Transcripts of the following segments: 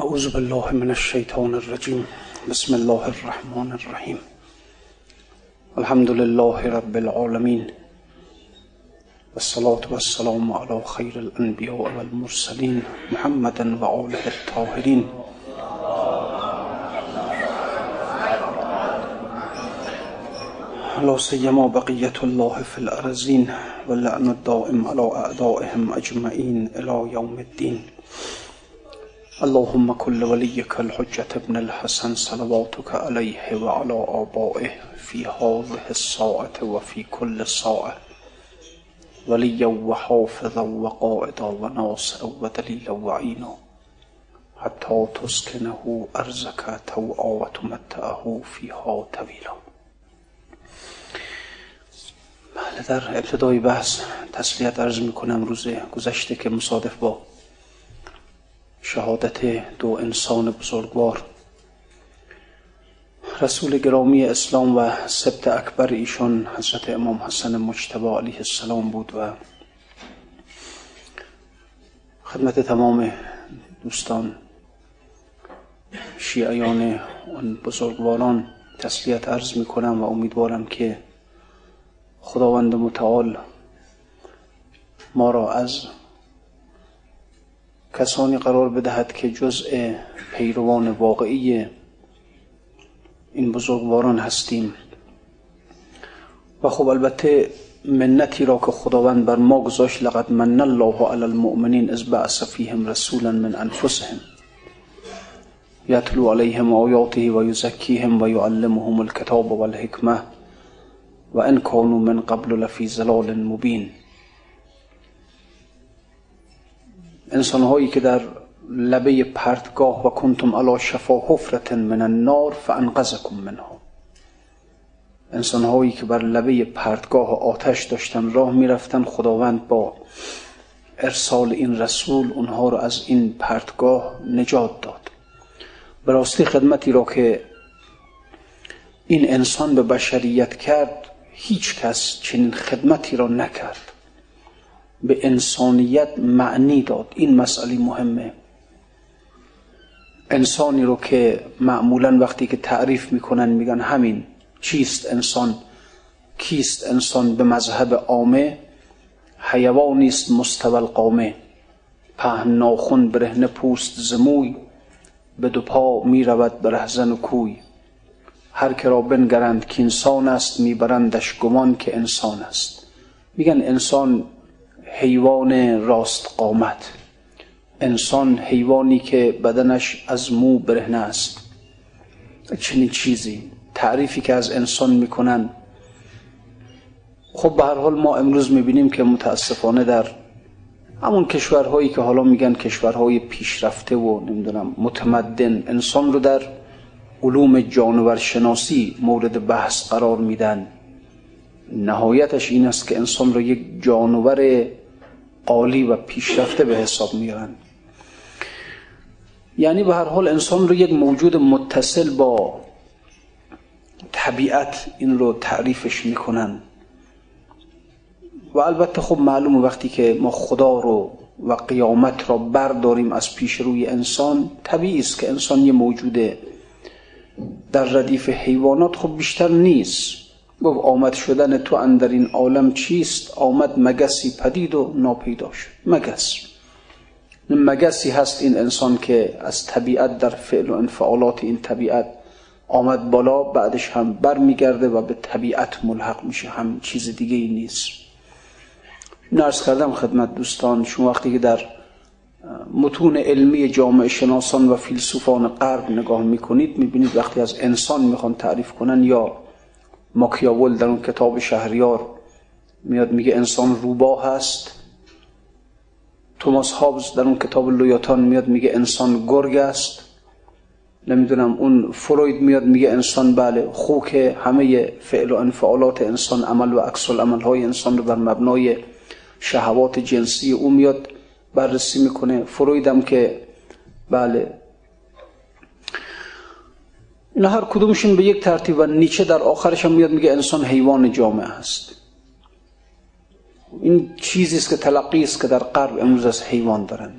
أعوذ بالله من الشيطان الرجيم. بسم الله الرحمن الرحيم. الحمد لله رب العالمين. والصلاة والسلام على خير الأنبياء والمرسلين محمد وآله الطاهرين. لا سيما بقية الله في الأرزين واللعن الدائم على أعدائهم أجمعين إلى يوم الدين. اللهم كل وليك الحجة ابن الحسن صلواتك عليه وعلى آبائه في هذه الساعة وفي كل ساعة. وليا وحافظا وقائدا وناصرا ودليلا وعينا. حتى تسكنه أرزك توعا وتمتعه فيها طويلا. بله در ابتدای بحث تسلیت عرض می کنم روز گذشته که مصادف با شهادت دو انسان بزرگوار. رسول گرامی اسلام و سبت اکبر ایشان حضرت امام حسن مجتبی علیه السلام بود و خدمت تمام دوستان شیعیان آن بزرگواران تسلیت عرض می کنم و امیدوارم که خداوند متعال ما را از کسانی قرار بدهد که جزء پیروان واقعی این بزرگواران هستیم. و خب البته منتی را که خداوند بر ما گذاشت لقد من الله علی المؤمنین از بعث فیهم رسولا من انفسهم یتلو علیهم آیاته و یزکیهم و یعلمهم الکتاب والحکمه و ان کانوا من قبل لفی ظلال مبین. انسان هایی که در لبه پرتگاه و کنتم علا شفا حفرت من النار فانقذکم منها. انسان هایی که بر لبه پرتگاه آتش داشتن راه می‌رفتن خداوند با ارسال این رسول اونها رو از این پرتگاه نجات داد. به راستی خدمتی را که این انسان به بشریت کرد هیچ کس چنین خدمتی را نکرد. به انسانیت معنی داد. این مسئله مهمه. انسانی رو که معمولا وقتی که تعریف می‌کنن میگن همین چیست انسان؟ کیست انسان به مذهب عامه؟ حیوانی است مستوى القامه پهن ناخون برهنه پوست زموی. به دو پا می‌رود به رهزن و کوی. هر که را بنگرند که انسان است میبرندش گمان که انسان است. میگن انسان حیوان راست قامت. انسان حیوانی که بدنش از مو برهنه است. چنین چیزی تعریفی که از انسان می‌کنن. خب به هر حال ما امروز می‌بینیم که متاسفانه در همون کشورهایی که حالا میگن کشورهای پیشرفته و نمی‌دونم متمدن انسان رو در علوم جانور شناسی مورد بحث قرار میدن. نهایتش این است که انسان را یک جانور عالی و پیشرفته به حساب میارن. یعنی به هر حال انسان رو یک موجود متصل با طبیعت این رو تعریفش می‌کنن. و البته خب معلوم وقتی که ما خدا رو و قیامت را برداریم از پیش روی انسان طبیعی است که انسان یه موجود در ردیف حیوانات خب بیشتر نیست. گفت آمد شدن تو اندر این عالم چیست؟ آمد مگسی پدید و ناپیدا شد. مگس. مگسی هست این انسان که از طبیعت در فعل و انفعالات این طبیعت آمد بالا بعدش هم بر میگرده و به طبیعت ملحق میشه. هم چیز دیگه ای نیست. نرس کردم خدمت دوستان شما وقتی که در متون علمی جامعه شناسان و فیلسوفان غرب نگاه می‌کنید می‌بینید وقتی از انسان می‌خوان تعریف کنن یا ماکیاول در اون کتاب شهریار میاد میگه انسان روباه هست توماس هابز در اون کتاب لویاتان میاد میگه انسان گرگ است. نمی‌دونم اون فروید میاد میگه انسان بله خوک همه فعل و انفعالات انسان عمل و عکس العمل های انسان رو بر مبنای شهوات جنسی او میاد بررسی می‌کنه. فرویدم که بله اینا هر کدومشون به یک ترتیب و نیچه در آخرش هم میاد میگه انسان حیوان جامعه هست این چیزی است که تلقی است که در غرب امروز از حیوان دارن.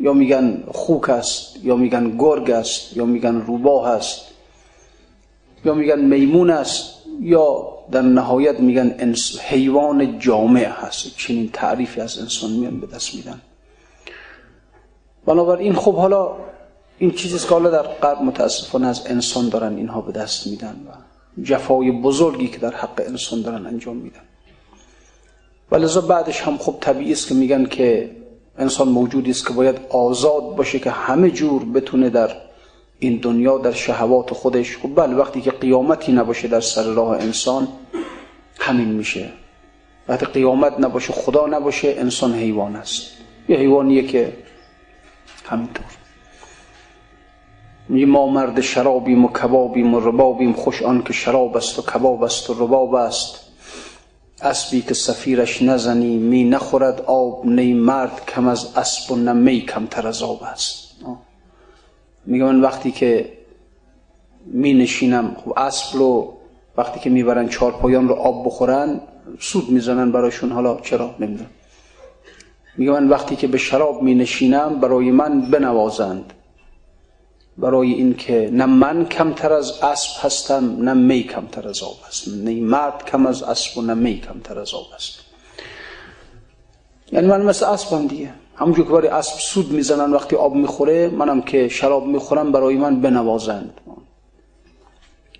یا میگن خوک است یا میگن گرگ است یا میگن روباه است یا میگن میمون است یا در نهایت میگن حیوان جامع هست. چنین تعریفی از انسان میان به دست میدن. بنابراین خب حالا این چیزی که حالا در قرب متاسفانه از انسان دارن اینها به دست میدن و جفای بزرگی که در حق انسان دارن انجام میدن. و لذا بعدش هم خب طبیعی است که میگن که انسان موجودی است که باید آزاد باشه که همه جور بتونه در این دنیا در شهوات خودش. خب بله وقتی که قیامتی نباشه در سر راه انسان همین میشه. وقتی قیامت نباشه خدا نباشه انسان حیوان است. یه حیوانیه که همینطور. می ما مرد شرابیم و کبابیم و ربابیم خوش آن که شراب است و کباب است و رباب است. اسبی که سفیرش نزنی می نخورد آب نی مرد کم از اسب و نمی کمتر از آب است. میگه من وقتی که می نشینم خب اسب رو وقتی که می‌برن چارپایان رو آب بخورن سود می‌زنن براشون. حالا چرا؟ نمی‌دونم. میگه من وقتی که به شراب می نشینم برای من بنوازند. برای اینکه نه من کمتر از اسب هستم نه می کمتر از آب است نه مرد کم از اسب و نه می کمتر از آب است یعنی من مثل اسبم دیگه. همونجور که برای اسب سود می‌زنن وقتی آب می‌خوره منم که شراب می‌خورم برای من بنوازند.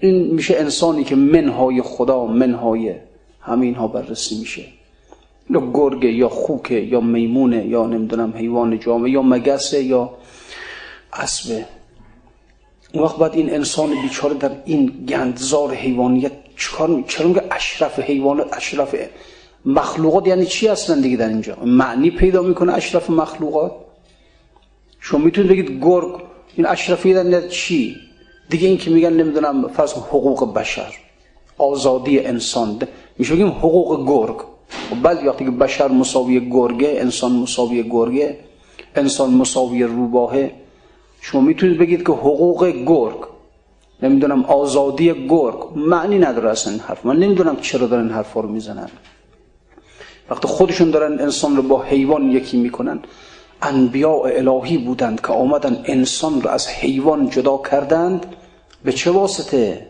این میشه انسانی که منهای خدا منهای همین ها بررسی میشه. یا گرگه یا خوکه یا میمونه یا نمی‌دونم حیوان جامعه یا مگسه یا اسبه اون وقت باید این انسان بیچاره در این گندزار حیوانیت چکار می چرا میگه اشرف حیوانات اشرف مخلوقات یعنی چی هستن دیگه در اینجا؟ معنی پیدا می‌کنه اشرف مخلوقات؟ شما می‌تونید بگید گرگ این اشرفی در چی؟ دیگه این که میگن نمی‌دونم فرض حقوق بشر آزادی انسان. میشه بگیم حقوق گرگ. و بعد وقتی که بشر مساوی گرگه انسان مساوی گرگه انسان مساوی روباهه. شما می‌تونید بگید که حقوق گرگ نمی‌دونم آزادی گرگ معنی نداره اصلا این حرف. من نمی‌دونم چرا دارن حرف رو می‌زنن. وقتی خودشون دارن انسان رو با حیوان یکی می‌کنن انبیاء الهی بودند که آمدن انسان رو از حیوان جدا کردند. به چه واسطه؟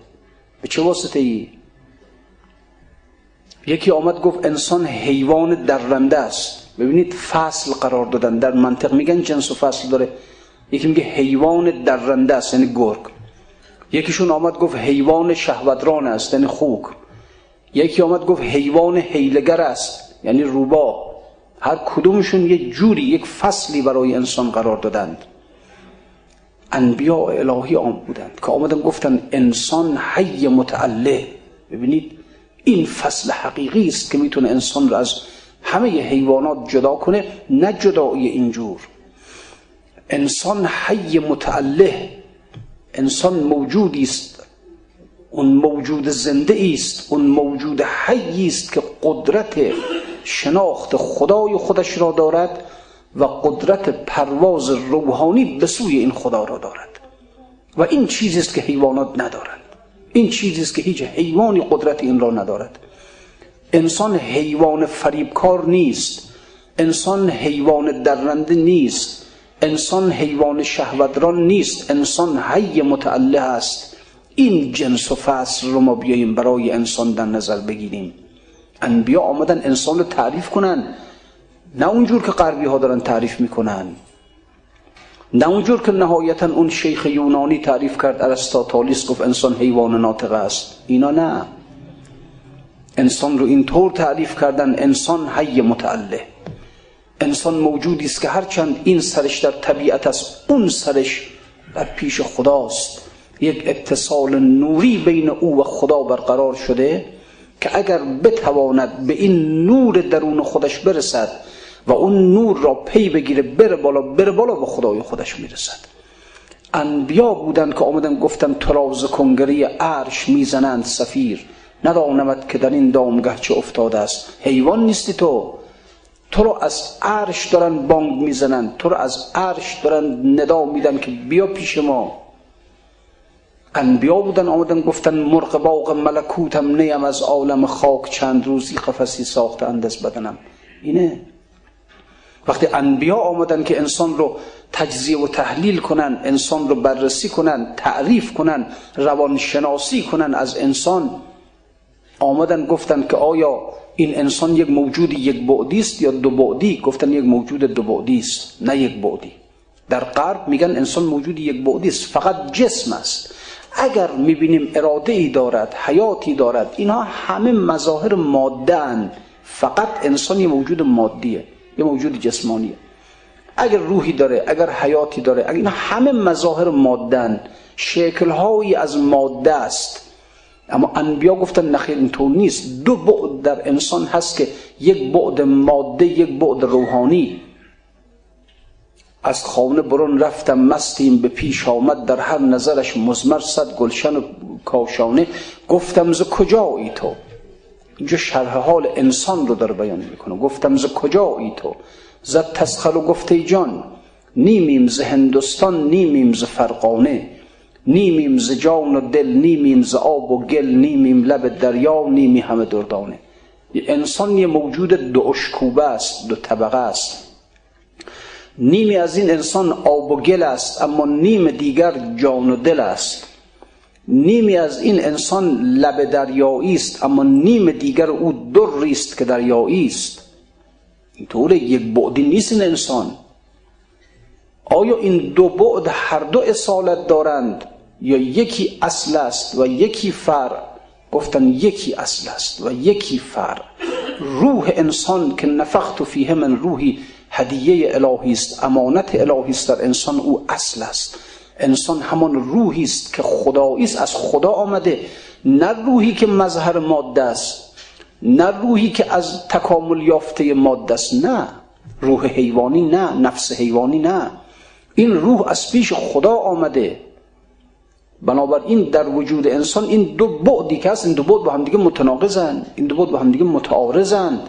به چه واسطه ای؟ یکی آمد گفت انسان حیوان درنده است. ببینید فصل قرار دادن. در منطق میگن جنس و فصل داره. یکی میگه حیوان درنده است یعنی گرگ. یکیشون آمد گفت حیوان شهوتران است یعنی خوک. یکی آمد گفت حیوان حیلگر است یعنی روبا. هر کدومشون یک جوری یک فصلی برای انسان قرار دادند. انبیاء الهی آم بودند که آمدن گفتن انسان حی متعله ببینید این فصل حقیقی است که می‌تونه انسان رو از همه حیوانات جدا کنه نه جدایی اینجور. انسان حی متعله انسان موجودی است. اون موجود زنده است اون موجود حی است که قدرت شناخت خدای خودش را دارد و قدرت پرواز روحانی به سوی این خدا را دارد. و این چیزی است که حیوانات ندارند. این چیزی است که هیچ حیوانی قدرت این را ندارد. انسان حیوان فریبکار نیست. انسان حیوان درنده نیست. انسان حیوان شهوتران نیست. انسان حی متعله است. این جنس و فصل رو ما بیاییم برای انسان در نظر بگیریم. انبیا آمدن انسان رو تعریف کنن. نه اونجور که غربی ها دارن تعریف می‌کنن. نه اونجور که نهایتا اون شیخ یونانی تعریف کرد ارسطاطالیس گفت انسان حیوان ناطق است. اینا نه. انسان رو اینطور تعریف کردن انسان حی متعله انسان موجودی است که هرچند این سرش در طبیعت است اون سرش در پیش خداست. یک اتصال نوری بین او و خدا برقرار شده که اگر بتواند به این نور درون خودش برسد و اون نور را پی بگیره بره بالا بره بالا به خدای خودش می‌رسد. انبیا بودند که آمدن گفتن تراز کنگری عرش می‌زنند سفیر. ندانمد که در این دامگه چه افتاده است. حیوان نیستی تو. تو رو از عرش دارن بانگ می‌زنن تو رو از عرش دارن ندا میدن که بیا پیش ما. انبیا بودن آمدن گفتن مرغ باغ ملکوتم نیم از عالم خاک چند روزی قفسی ساخته اندز بدنم. اینه. وقتی انبیا آمدن که انسان رو تجزیه و تحلیل کنن انسان رو بررسی کنن تعریف کنن روانشناسی کنن از انسان آمدن گفتن که آیا این انسان یک موجود یک بعدی است یا دو بعدی؟ گفتن یک موجود دو بعدی است نه یک بعدی. در غرب میگن انسان موجود یک بعدی است فقط جسم است. اگر می‌بینیم اراده ای دارد حیاتی دارد اینها همه مظاهر ماده فقط انسان یه موجود مادیه یه موجود جسمانیه. اگر روحی داره اگر حیاتی داره اگر اینا همه مظاهر مادن شکلهایی از ماده است. اما انبیا گفتن نخیر اینطور نیست. دو بعد در انسان هست که یک بعد ماده یک بعد روحانی. از خانه برون رفتم مستیم به پیش آمد در هر نظرش مزمر صد گلشن و کاشانه. گفتم ز کجایی تو؟ اینجا شرح حال انسان رو داره بیان می‌کنه. گفتم ز کجایی تو؟ زد تسخر و گفته جان نیمیم ز هندوستان نیمیم ز فرقانه نیمیم ز جان و دل نیمیم ز آب و گل نیمیم لب دریا نیمی همه دردانه. انسان یه موجود دو اشکوبه است دو طبقه است. نیمی از این انسان آب و گل است اما نیم دیگر جان و دل است. نیمی از این انسان لب دریایی است اما نیم دیگر او دری است که دریایی است. اینطور یک بعدی نیست این انسان. آیا این دو بعد هر دو اصالت دارند؟ یا یکی اصل است و یکی فرع گفتن یکی اصل است و یکی فرع روح انسان که نفخت فیه من روحی هدیه الهی است امانت الهی است در انسان او اصل است. انسان همان روحی است که خدایی است از خدا آمده. نه روحی که مظهر ماده است نه روحی که از تکامل یافته ماده است. نه. روح حیوانی نه نفس حیوانی نه. این روح از پیش خدا آمده. بنابراین در وجود انسان این دو بعدی که هست این دو بعد با هم دیگه متناقضند این دو بعد با هم دیگه متعارضند.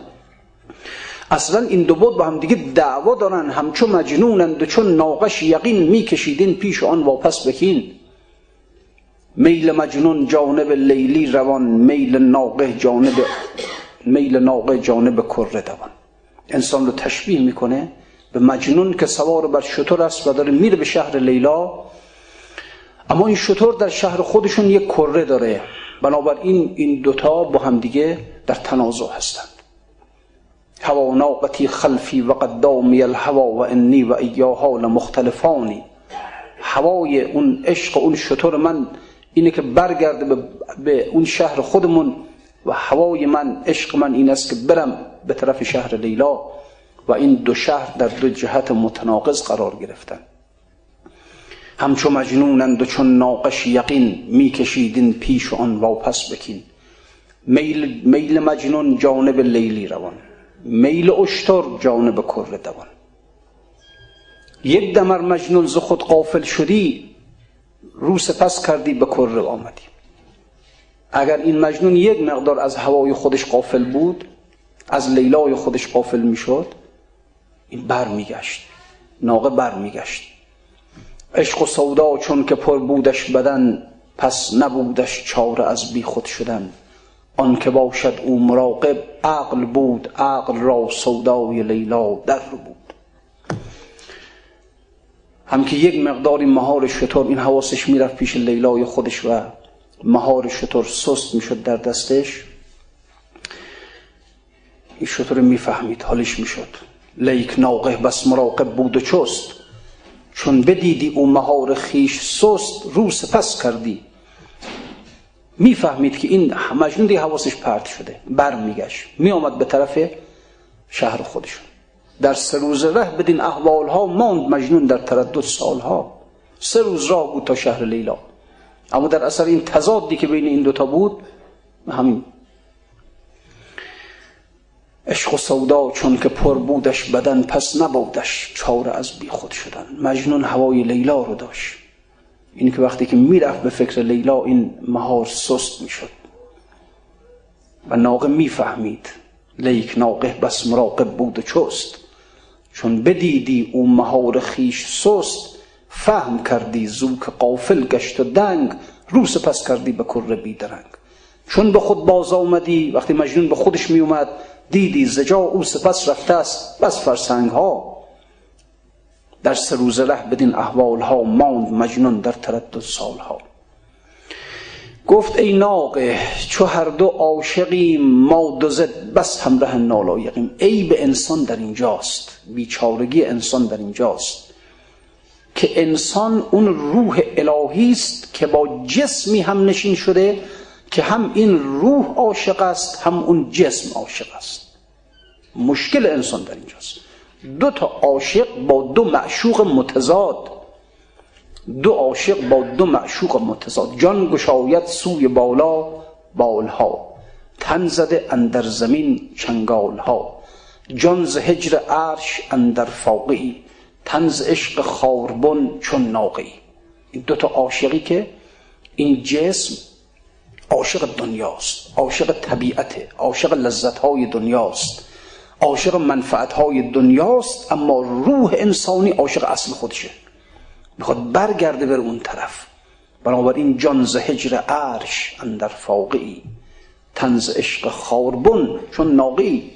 اصلا این دو بعد با هم دیگه دعوا دارن همچون مجنونند و چون ناقش یقین میکشیدین پیش آن واپس بکین. میل مجنون جانب لیلی روان میل ناقه جانب میل ناقه جانب کره دوان. انسان رو تشبیه می‌کنه به مجنون که سوار بر شطور است و داره میره به شهر لیلا. اما این شطور در شهر خودشون یک کره داره. بنابراین این دوتا با هم دیگه در تنازع هستند. هوا ناقتی خلفی و قدامی الهوا و انی و ایاها لمختلفانی. هوای اون عشق اون شطور من اینه که برگرده به اون شهر خودمون و هوای من عشق من این است که برم به طرف شهر لیلا و این دو شهر در دو جهت متناقض قرار گرفتن. همچو مجنونند و چون ناقش یقین میکشیدین پیش آن واپس بکین. میل, میل مجنون جانب لیلی روان. میل اشتر جانب کر دوان. یک دمر مجنون ز خود قافل شدی رو سپس کردی به کره آمدی. اگر این مجنون یک مقدار از هوای خودش قافل بود از لیلای خودش قافل می‌شد این بر میگشت ناقه بر میگشت عشق و سودا چون که پر بودش بدن پس نبودش چاره از بی خود شدن. آن که باشد او مراقب عقل بود عقل را سودای لیلا در بود. هم که یک مقداری مهار شطور این حواسش می‌رفت پیش لیلای خودش و مهار شطور سست می‌شد در دستش. این شطور می‌فهمید حالش می‌شد. لیک ناقه بس مراقب بود و چست. چون بدیدی او مهار خیش سست رو سپس کردی. می‌فهمید که این مجنون دی حواسش پرت شده بر میگشت میآمد به طرف شهر خودشون. در سه روز ره بدین احوال ها ماند مجنون در تردد سالها. سه روز راه بود تا شهر لیلا. اما در اثر این تضادی که بین این دوتا بود همین عشق و سودا چون که پر بودش بدن پس نبودش چاره از بی خود شدن. مجنون هوای لیلا رو داشت. این که وقتی که می‌رفت به فکر لیلا این مهار سست می‌شد. و ناقه می‌فهمید لیک ناقه بس مراقب بود و چست. چون بدیدی او مهار خیش سست فهم کردی زو که قافل گشت و دنگ روس پس کردی به کره بیدرنگ. چون به خود باز آمدی وقتی مجنون به خودش می اومد دیدی زجا او سپس رفته است بس فرسنگ ها در سه روز ره بدین احوال ها ماند مجنون در تردد سال ها گفت ای ناقه چو هر دو عاشقیم ما دو زد بس همراه نالایقیم. ای به انسان در اینجاست بیچارگی انسان در اینجاست. که انسان اون روح الهی است که با جسمی هم نشین شده که هم این روح عاشق است هم اون جسم عاشق است. مشکل انسان در اینجاست. دو تا عاشق با دو معشوق متضاد. دو عاشق با دو معشوق متضاد. جان گشاید سوی بالا بالها. تن زده اندر زمین چنگالها. جان ز هجر عرش اندر فاقی تن ز عشق خاربن چون ناقی این دو تا عاشقی که این جسم عاشق دنیاست عاشق طبیعته عاشق لذتهای دنیاست عاشق منفعتهای دنیاست اما روح انسانی عاشق اصل خودشه. می‌خواد برگرده بر اون طرف. بنابراین جان ز هجر عرش اندر فاقی تنز عشق خاربن چون ناقی.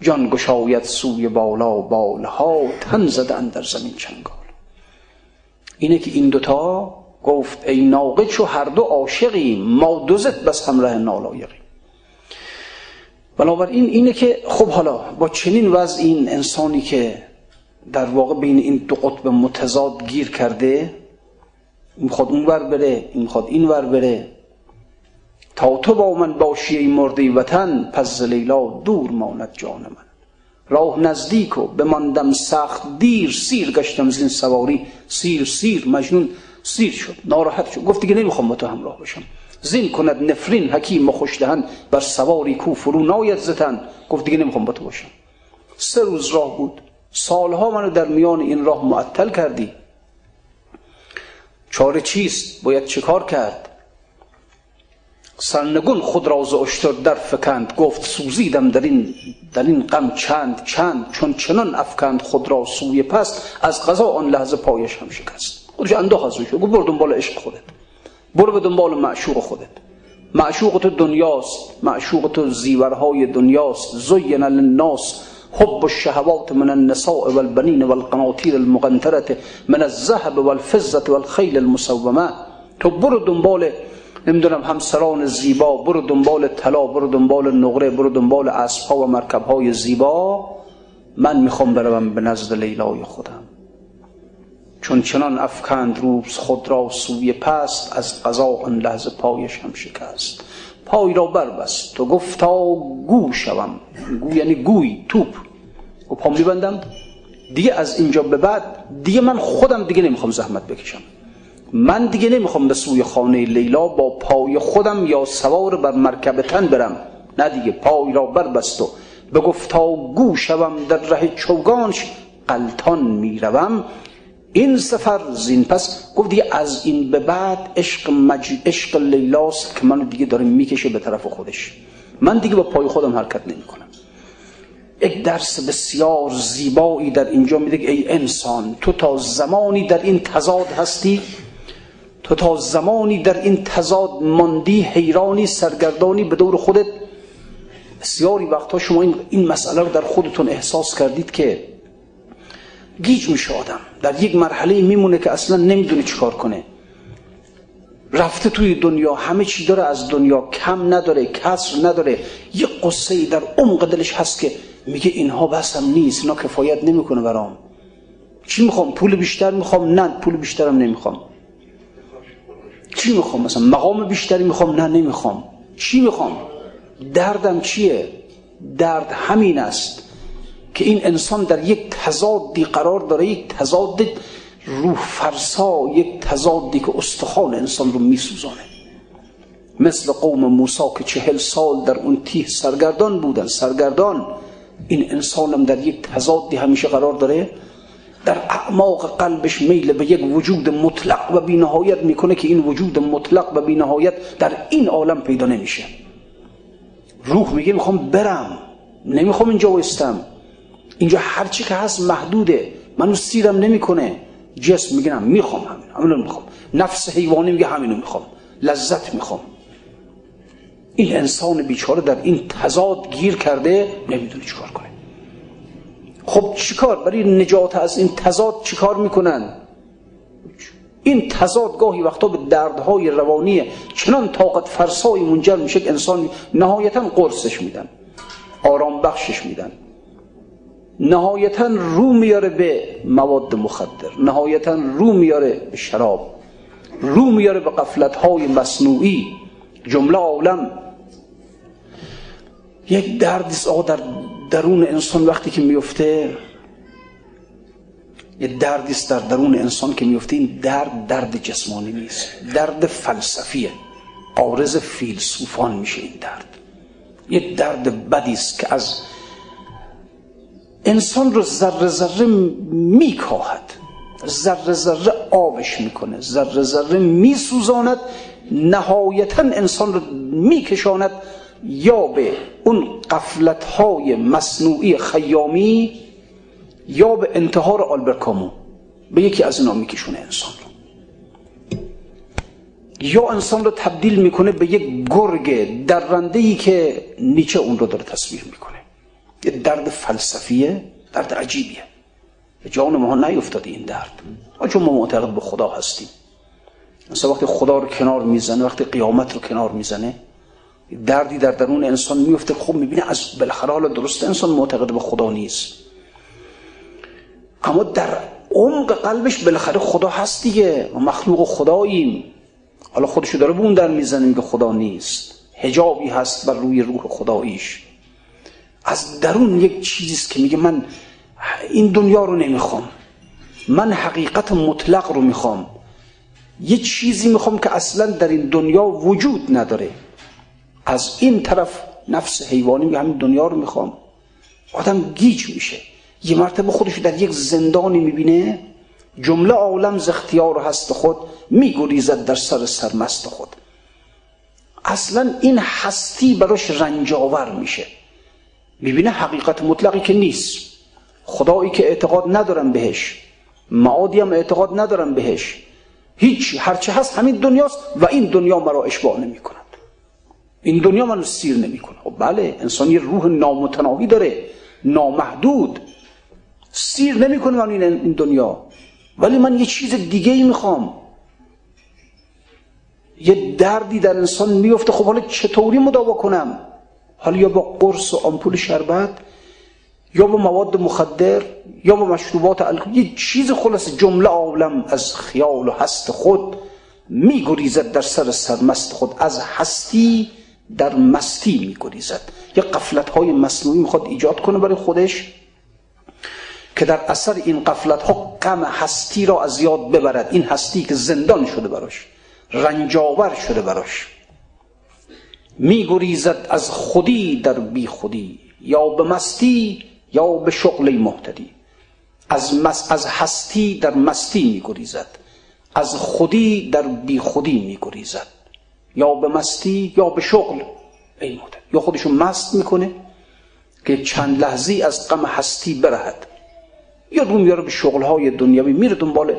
جان گشاید سوی بالا بالها تن زده اندر زمین چنگال. اینه که این دوتا گفت ای ناقه چو هر دو عاشقی ما دوزت بس همراه نالایقی. بنابراین اینه که خب حالا با چنین وضع این انسانی که در واقع بین این دو قطب متضاد گیر کرده می‌خواد اون ور بره می‌خواد این ور بره. تا تو با من باشی ای مرده وطن پس لیلا دور ماند جان من. راه نزدیک و بماندم سخت دیر سیر گشتم زین سواری سیر سیر مجنون. سیر شد ناراحت شد. گفت دیگه نمی‌خوام با تو همراه باشم. زین کند نفرین حکیم خوشدهن بر سواری کو فرو ناید زتن. گفت دیگه نمی‌خوام با تو باشم. سه روز راه بود. سالها منو در میان این راه معطل کردی. چاره چیست؟ باید چیکار کرد؟ سرنگون خود را ز اشتر در فکند. گفت سوزیدم در این در این غم چند چند. چون چنان افکند خود را سوی پست از قضا آن لحظه پایش هم شکست. خودش انداخت شد گفت برو دنبال عشق خودت. برو به دنبال معشوق خودت. معشوق تو دنیاست. معشوق تو زیورهای دنیاست. زین للناس حب الشهوات من النساء والبنين والقناطير المقنطرة من الذهب والفضة والخيل المسومه تو برو دنبال نمی‌دونم همسران زیبا برو دنبال طلا برو دنبال نقره برو دنبال اسبها و مرکبهای زیبا. من می‌خوام بروم به نزد لیلای خودم. چون چنان افکند روز خود را سوی پست از قضا آن لحظه پایش هم شکست. پای را بربست تو گفتا گو شوم. گو یعنی گوی توپ. و پا میبندم. دیگه از اینجا به بعد دیگه من خودم دیگه نمی‌خوام زحمت بکشم. من دیگه نمی‌خوام به سوی خانه لیلا با پای خودم یا سوار بر مرکب تن برم. نه دیگه پای را بربست و به گفتا گو شوم در ره چوگانش قلتان می‌روم. این سفر زین پس گفت از این به بعد عشق, مج... عشق لیلاست که منو دیگه داره می‌کشه به طرف خودش. من دیگه با پای خودم حرکت نمی کنم یک درس بسیار زیبایی در اینجا میده ای انسان تو تا زمانی در این تضاد هستی؟ تو تا زمانی در این تضاد ماندی حیرانی سرگردانی به دور خودت؟ بسیاری وقتا شما این, این مسئله رو در خودتون احساس کردید که گیج میشه آدم. در یک مرحله میمونه که اصلا نمی‌دونه چیکار کنه. رفته توی دنیا همه چی داره از دنیا. کم نداره کسر نداره. یه قصه در عمق دلش هست که میگه اینها بسم نیست اینا کفایت نمی‌کنه برام. چی می‌خوام؟ پول بیشتر می‌خوام؟ نه پول بیشترم نمی‌خوام. چی می‌خوام؟ مثلا مقام بیشتری می‌خوام؟ نه نمی‌خوام. چی می‌خوام؟ دردم چیه؟ درد همین است. که این انسان در یک تضادی قرار داره یک تضاد روح فرسا یک تضادی که استخوان انسان رو میسوزانه. مثل قوم موسا که چهل سال در اون تیه سرگردان بودن. سرگردان. این انسان هم در یک تضادی همیشه قرار داره. در اعماق قلبش میل به یک وجود مطلق و بینهایت می‌کنه که این وجود مطلق و بینهایت در این عالم پیدا نمیشه. روح میگه می‌خوام برم. نمی‌خوام اینجا وستم اینجا هرچی که هست محدوده. منو سیرم نمی‌کنه. جسم میگه می‌خوام همین همینو می‌خوام. نفس حیوانی میگه همینو می‌خوام. لذت می‌خوام. این انسان بیچاره در این تضاد گیر کرده نمی‌دونه چیکار کنه. خب چیکار؟ برای نجات از این تضاد چیکار می‌کنن؟ این تضاد گاهی وقتا به دردهای روانی چنان طاقت فرسایی منجر میشه که انسان نهایتا قرصش میدن. آرام بخشش میدن. نهایتا رو میاره به مواد مخدر نهایتا رو میاره به شراب رو میاره به قفلت های مصنوعی جمله عالم. یک دردی آقا در درون انسان وقتی که میفته. یه دردی است در درون انسان که میفته. این درد درد جسمانی نیست درد فلسفیه. آرز فیلسوفان میشه این درد. یه درد بدی است که از انسان رو ذره ذره میکاهد. ذره ذره آبش می‌کنه. ذره ذره میسوزاند. نهایتا انسان رو میکشاند یا به اون قفلت های مصنوعی خیامی یا به انتحار آلبرت کامو. به یکی از اینا میکشونه انسان رو. یا انسان رو تبدیل می‌کنه به یک گرگ درنده ای که نیچه اون رو داره تصویر می‌کنه. یه درد فلسفیه درد عجیبیه. به جان ما نیفتاده این درد. چون ما معتقد به خدا هستیم. مثلا وقتی خدا رو کنار می‌زنه وقتی قیامت رو کنار می‌زنه دردی در درون انسان میفته خب می‌بینه از بالاخره حالا درست انسان معتقد به خدا نیست. اما در عمق قلبش بالاخره خدا هست دیگه. ما مخلوق خداییم. حالا خودشو داره بون در می‌زنه که خدا نیست. هجابی هست بر روی روح خداییش. از درون یک چیزیست که میگه من این دنیا رو نمی‌خوام. من حقیقت مطلق رو می‌خوام. یه چیزی می‌خوام که اصلا در این دنیا وجود نداره. از این طرف نفس حیوانی میگه همین دنیا رو می‌خوام. آدم گیج میشه. یه مرتبه خودش در یک زندانی می‌بینه. جمله عالم ز اختیار هست خود میگریزد در سر سرمست خود. اصلا این هستی براش رنجاور میشه. می‌بینه حقیقت مطلقی که نیست. خدایی که اعتقاد ندارم بهش معادی هم اعتقاد ندارم بهش. هیچ هرچه هست همین دنیاست و این دنیا مرا اشباع نمی کند این دنیا منو سیر نمی‌کنه خب بله انسان یه روح نامتناهی داره نامحدود. سیر نمی‌کنه من این دنیا. ولی من یه چیز دیگه ای می‌خوام. یه دردی در انسان میفته خب حالا چطوری مداوا کنم؟ حالا یا با قرص و آمپول شربت یا با مواد مخدر یا با مشروبات الکل یه چیز خلاص جمله عالم از خیال و هست خود میگریزد در سر سرمست خود. از هستی در مستی میگریزد. یه قفلت های مصنوعی می‌خواد ایجاد کنه برای خودش که در اثر این قفلت ها غم هستی را از یاد ببرد. این هستی که زندان شده براش رنجاور شده براش. میگریزد از خودی در بی خودی یا به مستی یا به شغل محتدی. از, مس... از هستی در مستی میگریزد از خودی در بی خودی میگریزد. یا به مستی یا به شغل ای محتدی. یا خودشو مست می‌کنه که چند لحظی از غم هستی برهد. یا رو میاره به شغلهای دنیاوی میره دنبال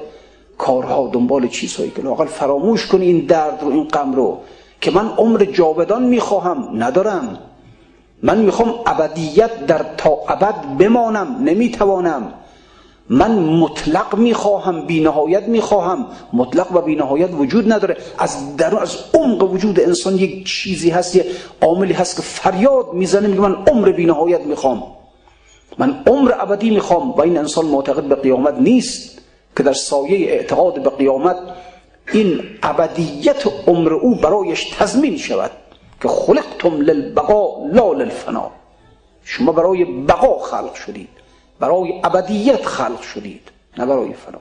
کارها دنبال چیزهایی که لاقل فراموش کنی این درد رو این غم رو. که من عمر جاودان می‌خواهم ندارم. من می‌خوام ابدیت در تا ابد بمانم نمی‌توانم. من مطلق می‌خواهم بینهایت می‌خواهم. مطلق و بینهایت وجود نداره. از در از عمق وجود انسان یک چیزی هست یه عاملی هست که فریاد می‌زنه میگه من عمر بینهایت می‌خوام. من عمر ابدی می‌خوام و این انسان معتقد به قیامت نیست که در سایه اعتقاد به قیامت این ابدیت عمر او برایش تضمین شود که خلقتم للبقا لا للفنا. شما برای بقا خلق شدید برای ابدیت خلق شدید نه برای فنا.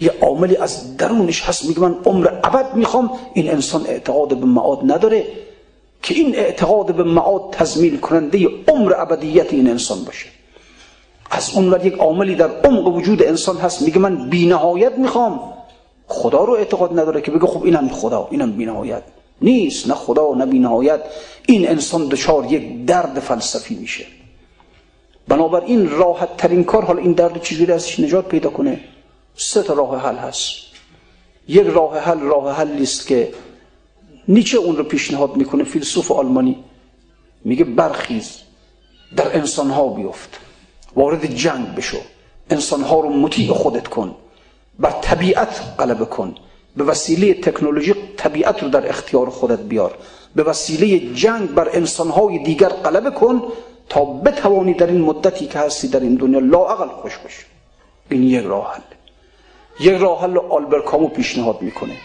یه عاملی از درونش هست میگه من عمر ابد می‌خوام این انسان اعتقاد به معاد نداره که این اعتقاد به معاد تضمین کننده عمر ابدیت این انسان باشه. از اون یک عاملی در عمق وجود انسان هست میگه من بینهایت می‌خوام. خدا رو اعتقاد نداره که بگه خب اینم خدا اینم بینهایت. نیست نه خدا نه بینهایت. این انسان دچار یک درد فلسفی میشه. بنابراین راحت ترین کار حالا این درد چجوری ازش نجات پیدا کنه؟ سه تا راه حل هست. یک راه حل راه حل است که نیچه اون رو پیشنهاد می‌کنه فیلسوف آلمانی. میگه برخیز در انسان ها بیفت. وارد جنگ بشو. انسان ها رو مطیع خودت کن. بر طبیعت غلبه کن. به وسیله تکنولوژی طبیعت رو در اختیار خودت بیار. به وسیله جنگ بر انسانهای دیگر غلبه کن تا بتوانی در این مدتی که هستی در این دنیا لاعقل خوش باش این یک راه حل. یک راه حل آلبر کامو پیشنهاد می‌کنه.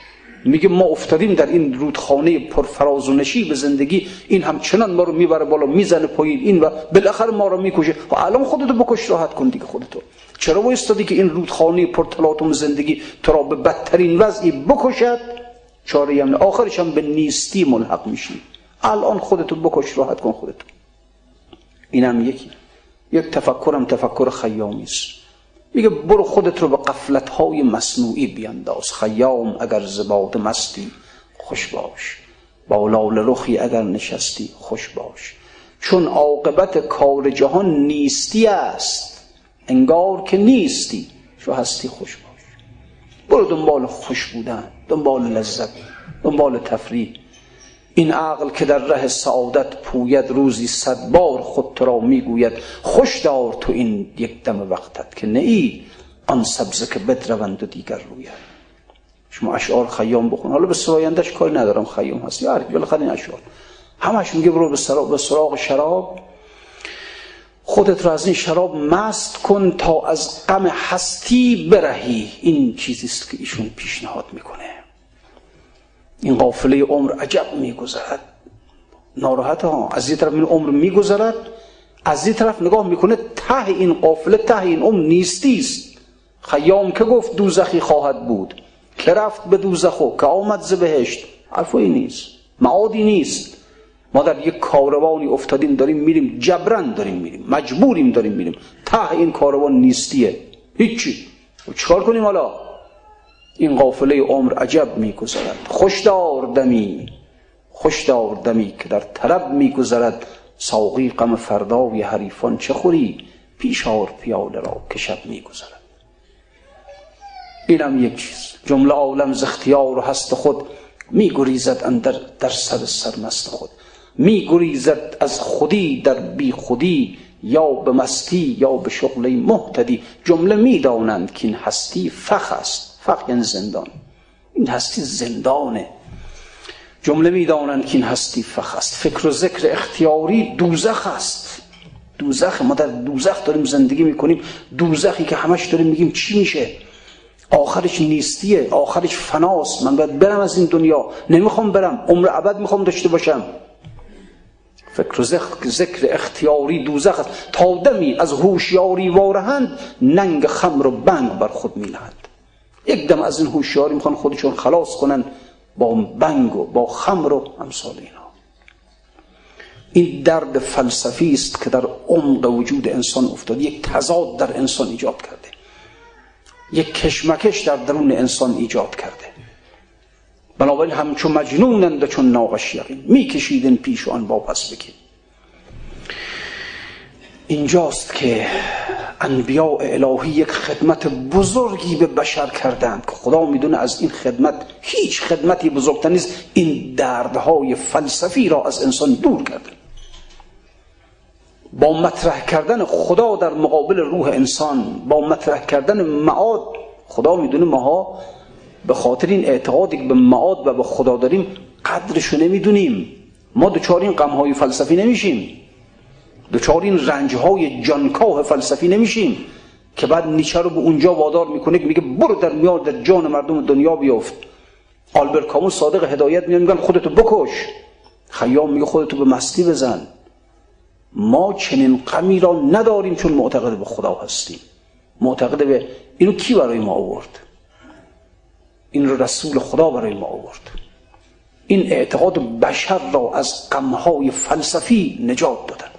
میگه ما افتادیم در این رودخانه پرفراز و نشیب زندگی این همچنان ما رو می‌بره بالا می‌زنه پایین این و بالاخره ما رو می‌کشه. و الان خودتو بکش راحت کن دیگه خودتو. چرا وایستادی که این رودخانه پرتلاطم زندگی تو را به بدترین وضعی بکشد؟ چاره هم آخرش هم به نیستی ملحق میشی. الان خودتو بکش راحت کن خودتو. اینم یکی. یک تفکرم تفکر خیامی است. میگه برو خودت رو به قفلت های مصنوعی بیانداز. خیام اگر زباد مستی خوش باش. با لال رخی اگر نشستی خوش باش. چون عاقبت کار جهان نیستی است. انگار که نیستی شو هستی خوش باش. برو دنبال خوش بودن دنبال لذت دنبال تفریح. این عقل که در ره سعادت پوید روزی صد بار خود را می‌گوید خوش دار تو این یک دم وقتت که نه آن سبزه که بدروند و دیگر روید شما اشعار خیام بخون. حالا به سرایندش کاری ندارم خیام هست. یا بالاخره این اشعار. همش میگه برو به سراغ شراب. خودت را از این شراب مست کن تا از غم هستی برهی. این چیزی است که ایشون پیشنهاد می‌کنه. این قافله عمر عجب میگذرد. ناراحت ها. از یه طرف این عمر میگذرد. از یه طرف نگاه می‌کنه ته این قافله ته این عمر نیستی است. خیام که گفت دوزخی خواهد بود. که رفت به دوزخو که آمد ز بهشت. حرفی نیست. معادی نیست. ما در یک کاروانی افتادیم داریم میریم جبران داریم میریم. مجبوریم داریم میریم. ته این کاروان نیستیه. هیچی. و چکار کنیم حالا؟ این قافله عمر عجب میگذرد. خوشدار دمی خوشدار دمی که در طرب میگذرد. ساقی غم فردای حریفان چه خوری؟ پیشار پیاله را که شب میگذرد. اینم یک چیز. جمله عالم ز اختیار و هست خود میگریزد اندر در سر سرمست خود. میگریزد از خودی در بی خودی یا به مستی یا به شغل محتدی. جمله می‌دانند که این هستی فخ است. فخ یعنی زندان. این هستی زندانه. جمله می‌دانند که این هستی فخ است. فکر و ذکر اختیاری دوزخ است. دوزخ ما در دوزخ داریم زندگی می‌کنیم. دوزخی که همش داریم میگیم چی میشه؟ آخرش نیستیه. آخرش فناست. من باید برم از این دنیا. نمی‌خوام برم. عمر ابد می‌خوام داشته باشم. فکر و ذکر اختیاری دوزخ است. تا دمی از هوشیاری وارهند ننگ خمر و بنگ بر خود می یک دم از این هوشیاری می‌خوان خودشون خلاص کنن با بنگ و با خمر و امثال اینا. این درد فلسفی است که در عمق وجود انسان افتاد. یک تضاد در انسان ایجاد کرده. یک کشمکش در درون انسان ایجاد کرده. بنابراین همچون مجنونند چون ناقش یقین. میکشیدن پیش آن با پس بکن. اینجاست که انبیاء الهی یک خدمت بزرگی به بشر کردند که خدا می‌دونه از این خدمت هیچ خدمتی بزرگتر نیست. این دردهای فلسفی را از انسان دور کرده. با مطرح کردن خدا در مقابل روح انسان با مطرح کردن معاد خدا می‌دونه ماها به خاطر این اعتقادی که به معاد و به خدا داریم قدرشو نمی‌دونیم. ما دچار این غمهای فلسفی نمیشیم. دچار این رنجهای جانکاه فلسفی نمیشیم که بعد نیچه رو به اونجا وادار می‌کنه میگه برو در میار در جان مردم دنیا بیافت. آلبر کامو صادق هدایت میان میگن خودتو بکش. خیام میگه خودتو به مستی بزن. ما چنین غمی را نداریم چون معتقد به خدا هستیم. معتقد به اینو کی برای ما آورد؟ این رو رسول خدا برای ما آورد. این اعتقاد بشر را از غمهای فلسفی نجات دادن.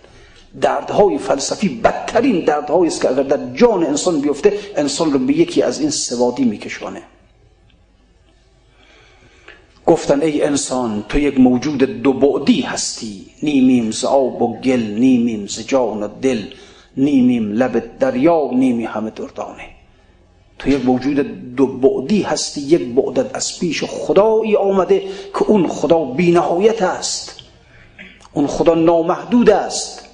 دردهای فلسفی بدترین دردهایی است که اگر در جان انسان بیفته انسان رو به یکی از این سوادی میکشانه. گفتن ای انسان تو یک موجود دو بعدی هستی. نیمیم ز آب و گل نیمیم ز جان و دل نیمیم لب دریا نیمی همه دردانه. تو یک وجود دو بعدی هستی یک بعدت از پیش خدایی آمده که اون خدا بینهایت است. اون خدا نامحدود است.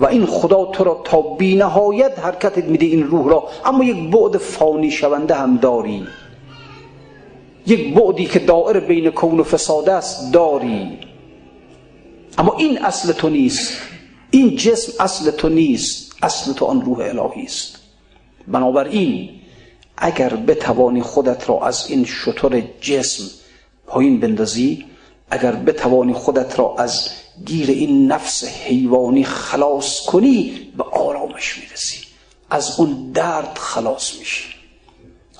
و این خدا تو را تا بینهایت حرکتت میده این روح را. اما یک بعد فانی شونده هم داری. یک بعدی که دائر بین کون و فساد است داری. اما این اصل تو نیست. این جسم اصل تو نیست. اصل تو آن روح الهی است. بنابراین اگر بتوانی خودت را از این شطور جسم پایین بندازی اگر بتوانی خودت را از گیر این نفس حیوانی خلاص کنی به آرامش می‌رسی. از اون درد خلاص میشی.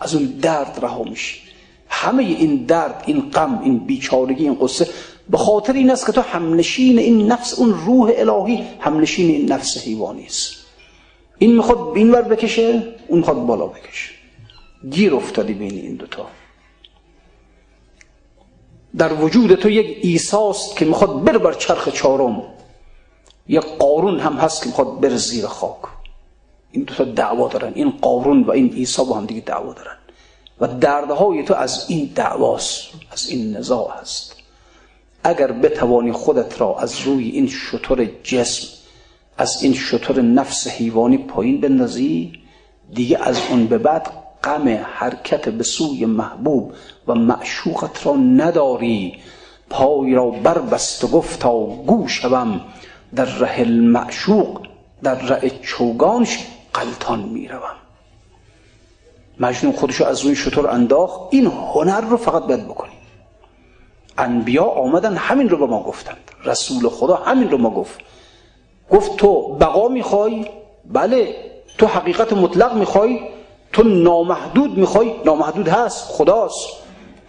از اون درد رها میشی. همه این درد این غم این بیچارگی این قصه به خاطر این است که تو همنشین این نفس اون روح الهی همنشین این نفس حیوانی است. این می‌خواد اینور بکشه اون می‌خواد بالا بکشه. گیر افتادی بین این دوتا. در وجود تو یک ایساست که می‌خواد بر بر چرخ چهارم. یک قارون هم هست که می‌خواد بر زیر خاک. این دوتا دعوا دارن. این قارون و این ایسا با هم دیگه دعوا دارن. و دردهای تو از این دعواست از این نزاع هست. اگر بتوانی خودت را از روی این شطور جسم از این شطور نفس حیوانی پایین بندازی دیگه از اون به بعد غم حرکت به سوی محبوب و معشوقت را نداری. پای را بربست و گفتا گو شوم. در ره المعشوق در ره چوگانش قلتان می‌روم. مجنون خودشو از روی شطور انداخت. این هنر رو فقط باید بکنی. انبیا آمدن همین رو به ما گفتند. رسول خدا همین رو ما گفت. گفت تو بقا می‌خوای؟ بله. تو حقیقت مطلق می‌خوای؟ تو نامحدود می‌خوای؟ نامحدود هست. خداست.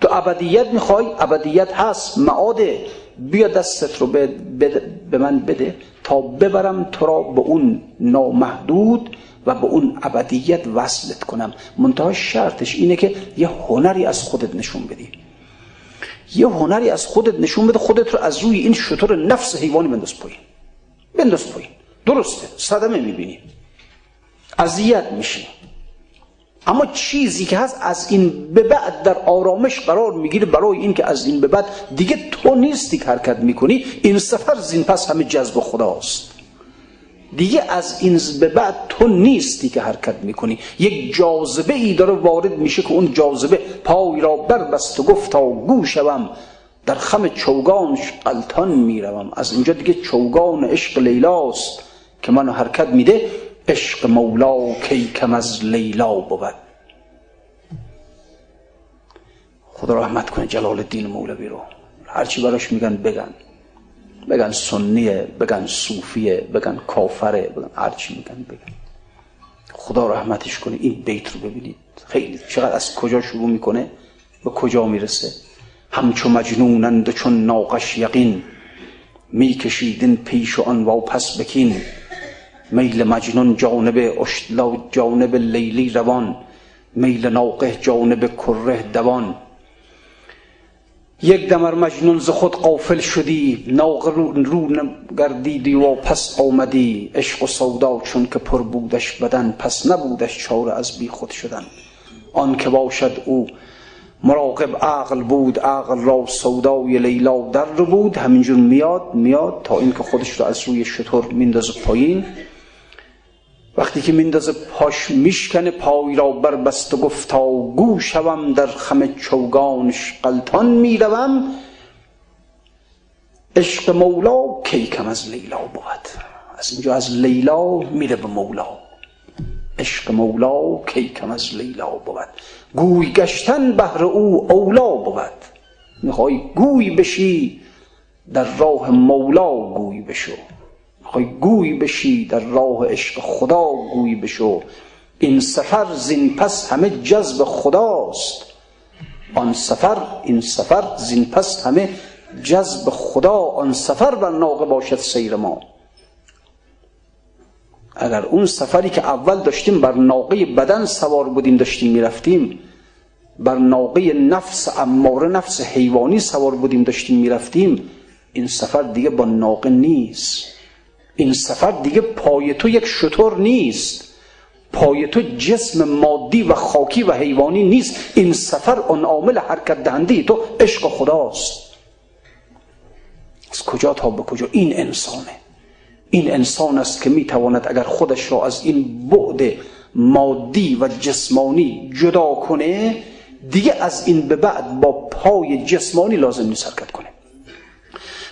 تو ابدیت می‌خوای؟ ابدیت هست. معاده. بیا دستت رو به, به من بده تا ببرم تو را به اون نامحدود و به اون ابدیت وصلت کنم. منتها شرطش اینه که یه هنری از خودت نشون بدی. یه هنری از خودت نشون بده خودت رو از روی این شطور نفس حیوانی بنداز پایین. بنداز پایین. درسته. صدمه می‌بینی. اذیت میشی. اما چیزی که هست از این به بعد در آرامش قرار می‌گیره برای این که از این به بعد دیگه تو نیستی که حرکت می‌کنی. این سفر زین پس همه جذب خداست. دیگه از این به بعد تو نیستی که حرکت می‌کنی. یک جاذبه ای داره وارد میشه که اون جاذبه پای را بربست و گفتا گو شوم. در خم چوگانش قلتان می‌روم. از اینجا دیگه چوگان عشق لیلاست که منو حرکت میده. عشق مولا کی کم از لیلا بود. خدا رحمت کنه جلال الدین مولوی رو. هرچی براش میگن بگن. بگن سنیه بگن صوفیه بگن کافره بگن هرچی میگن بگن. خدا رحمتش کنه این بیت رو ببینید. خیلی چقدر از کجا شروع می‌کنه به کجا می‌رسه. همچو مجنونند چون ناقش یقین. میکشیدین پیش آن واپس بکین. میل مجنون جانب اشتلا جانب لیلی روان میل ناقه جانب کره دوان. یک دمر مجنون ز خود قافل شدی ناقه رو گردیدی و پس آمدی. عشق و سودا چون که پر بودش بدن پس نبودش چاره از بی خود شدن. آن که باشد او مراقب عقل بود عقل را سودای لیلا در رو بود. همینجور میاد میاد تا اینکه خودش رو از روی شطور میندازه پایین. وقتی که میندازه پاش میشکنه پای را بربست و گفتا گو شوم در خم چوگانش قلتان می‌روم عشق مولا کی کم از لیلا بود؟ از اینجا از لیلا میره به مولا. عشق مولا کی کم از لیلا بود؟ گوی گشتن بهر او اولا بود. می‌خوای گوی بشی در راه مولا گوی بشو. می‌خوای گوی بشی در راه عشق خدا گوی بشو. این سفر زین پس همه جذب خداست. آن سفر این سفر زین پس همه جذب خدا. آن سفر بر ناقه باشد سیر ما. اگر اون سفری که اول داشتیم بر ناقه بدن سوار بودیم داشتیم می‌رفتیم بر ناقه نفس اماره نفس حیوانی سوار بودیم داشتیم می‌رفتیم این سفر دیگه با ناقه نیست. این سفر دیگه پای تو یک شطور نیست. پای تو جسم مادی و خاکی و حیوانی نیست. این سفر اون عامل حرکت دهنده تو عشق خداست. از کجا تا به کجا؟ این انسانه. این انسان است که می‌تواند اگر خودش را از این بعد مادی و جسمانی جدا کنه دیگه از این به بعد با پای جسمانی لازم نیست حرکت کنه.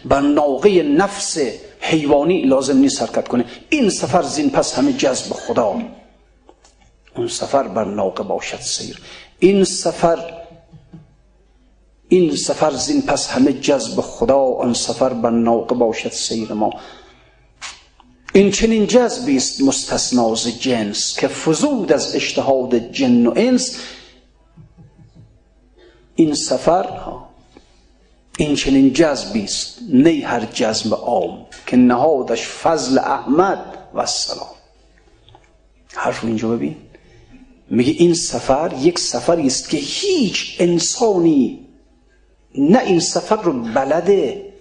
بر ناقه نفس حیوانی لازم نیست حرکت کنه. این سفر زین پس همه جذب خدا. اون سفر بر ناقه باشد سیر. این سفر این سفر زین پس همه جذب خدا. آن سفر بر ناقه باشد سیر ما. این چنین جذبی است مستثناز جنس که فزود از اجتهاد جن و انس. این سفر این چنین جذبی است. نه هر جذب عام که نهادش فضل احمد و سلام حرف اینجا ببین. میگه این سفر یک سفری است که هیچ انسانی نه این سفر رو بلده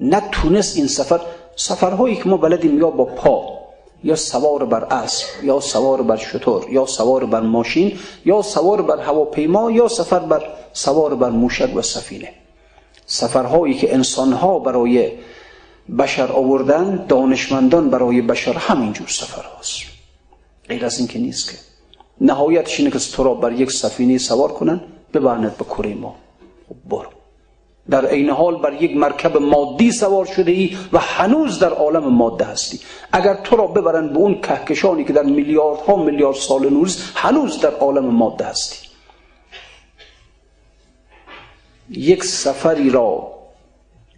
نه تونست این سفر. سفرهایی که ما بلدیم یا با پا یا سوار بر اسب یا سوار بر شتر یا سوار بر ماشین یا سوار بر هواپیما یا سفر بر سوار بر موشک و سفینه. سفرهایی که انسانها برای بشر آوردن دانشمندان برای بشر همینجور سفر هاست غیر از این که نیست که. نهایتش اینه که تو را بر یک سفینه سوار کنن ببرند به کره ما. خب برو. در عین حال بر یک مرکب مادی سوار شده ای و هنوز در عالم ماده هستی. اگر تو را ببرن به اون کهکشانی که در میلیاردها میلیارد سال نور هنوز در عالم ماده هستی. یک سفری را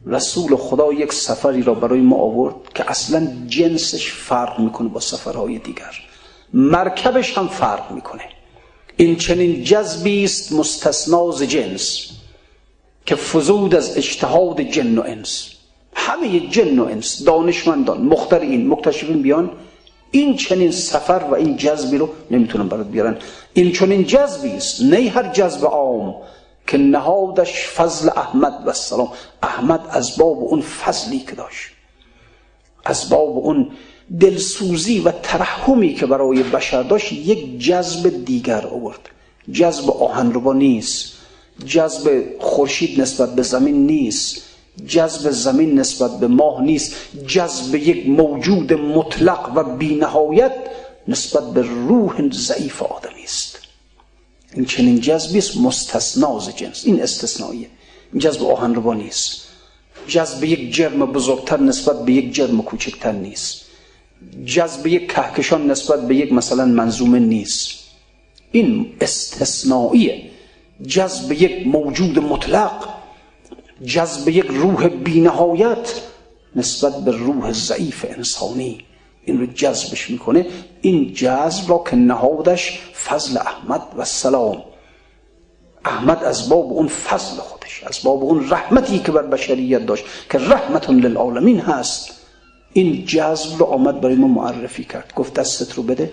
رسول خدا یک سفری را برای ما آورد که اصلا جنسش فرق می‌کنه با سفرهای دیگر. مرکبش هم فرق می‌کنه. این چنین جذبی است مستثناز جنس که فزود از اجتهاد جن و انس. همه جن و انس دانشمندان مخترین مکتشفین بیان این چنین سفر و این جذبی رو نمی‌تونن برات بیارن. این چنین جذبی است. نه هر جذب عام که نهادش فضل احمد و سلام احمد از باب اون فضلی که داشت از باب اون دلسوزی و ترحمی که برای بشر داشت یک جذب دیگر آورد. جذب آهنربا نیست جذب خورشید نسبت به زمین نیست جذب زمین نسبت به ماه نیست جذب یک موجود مطلق و بینهایت نسبت به روح ضعیف آدمی است. این چنین جذبی است مستثناز جنس. این استثنائیه. جذب آهن رو نیست. جذب یک جرم بزرگتر نسبت به یک جرم کوچکتر نیست. جذب یک کهکشان نسبت به یک مثلا منظومه نیست. این استثنائیه. جذب یک موجود مطلق جذب یک روح بینهایت نسبت به روح ضعیف انسانی. این رو جذبش می‌کنه. این جذب را که نهادش فضل احمد و سلام. احمد از باب اون فضل خودش از باب اون رحمتی که بر بشریت داشت که رحمت للعالمین هست. این جذب رو آمد برای ما معرفی کرد. گفت دستت رو بده.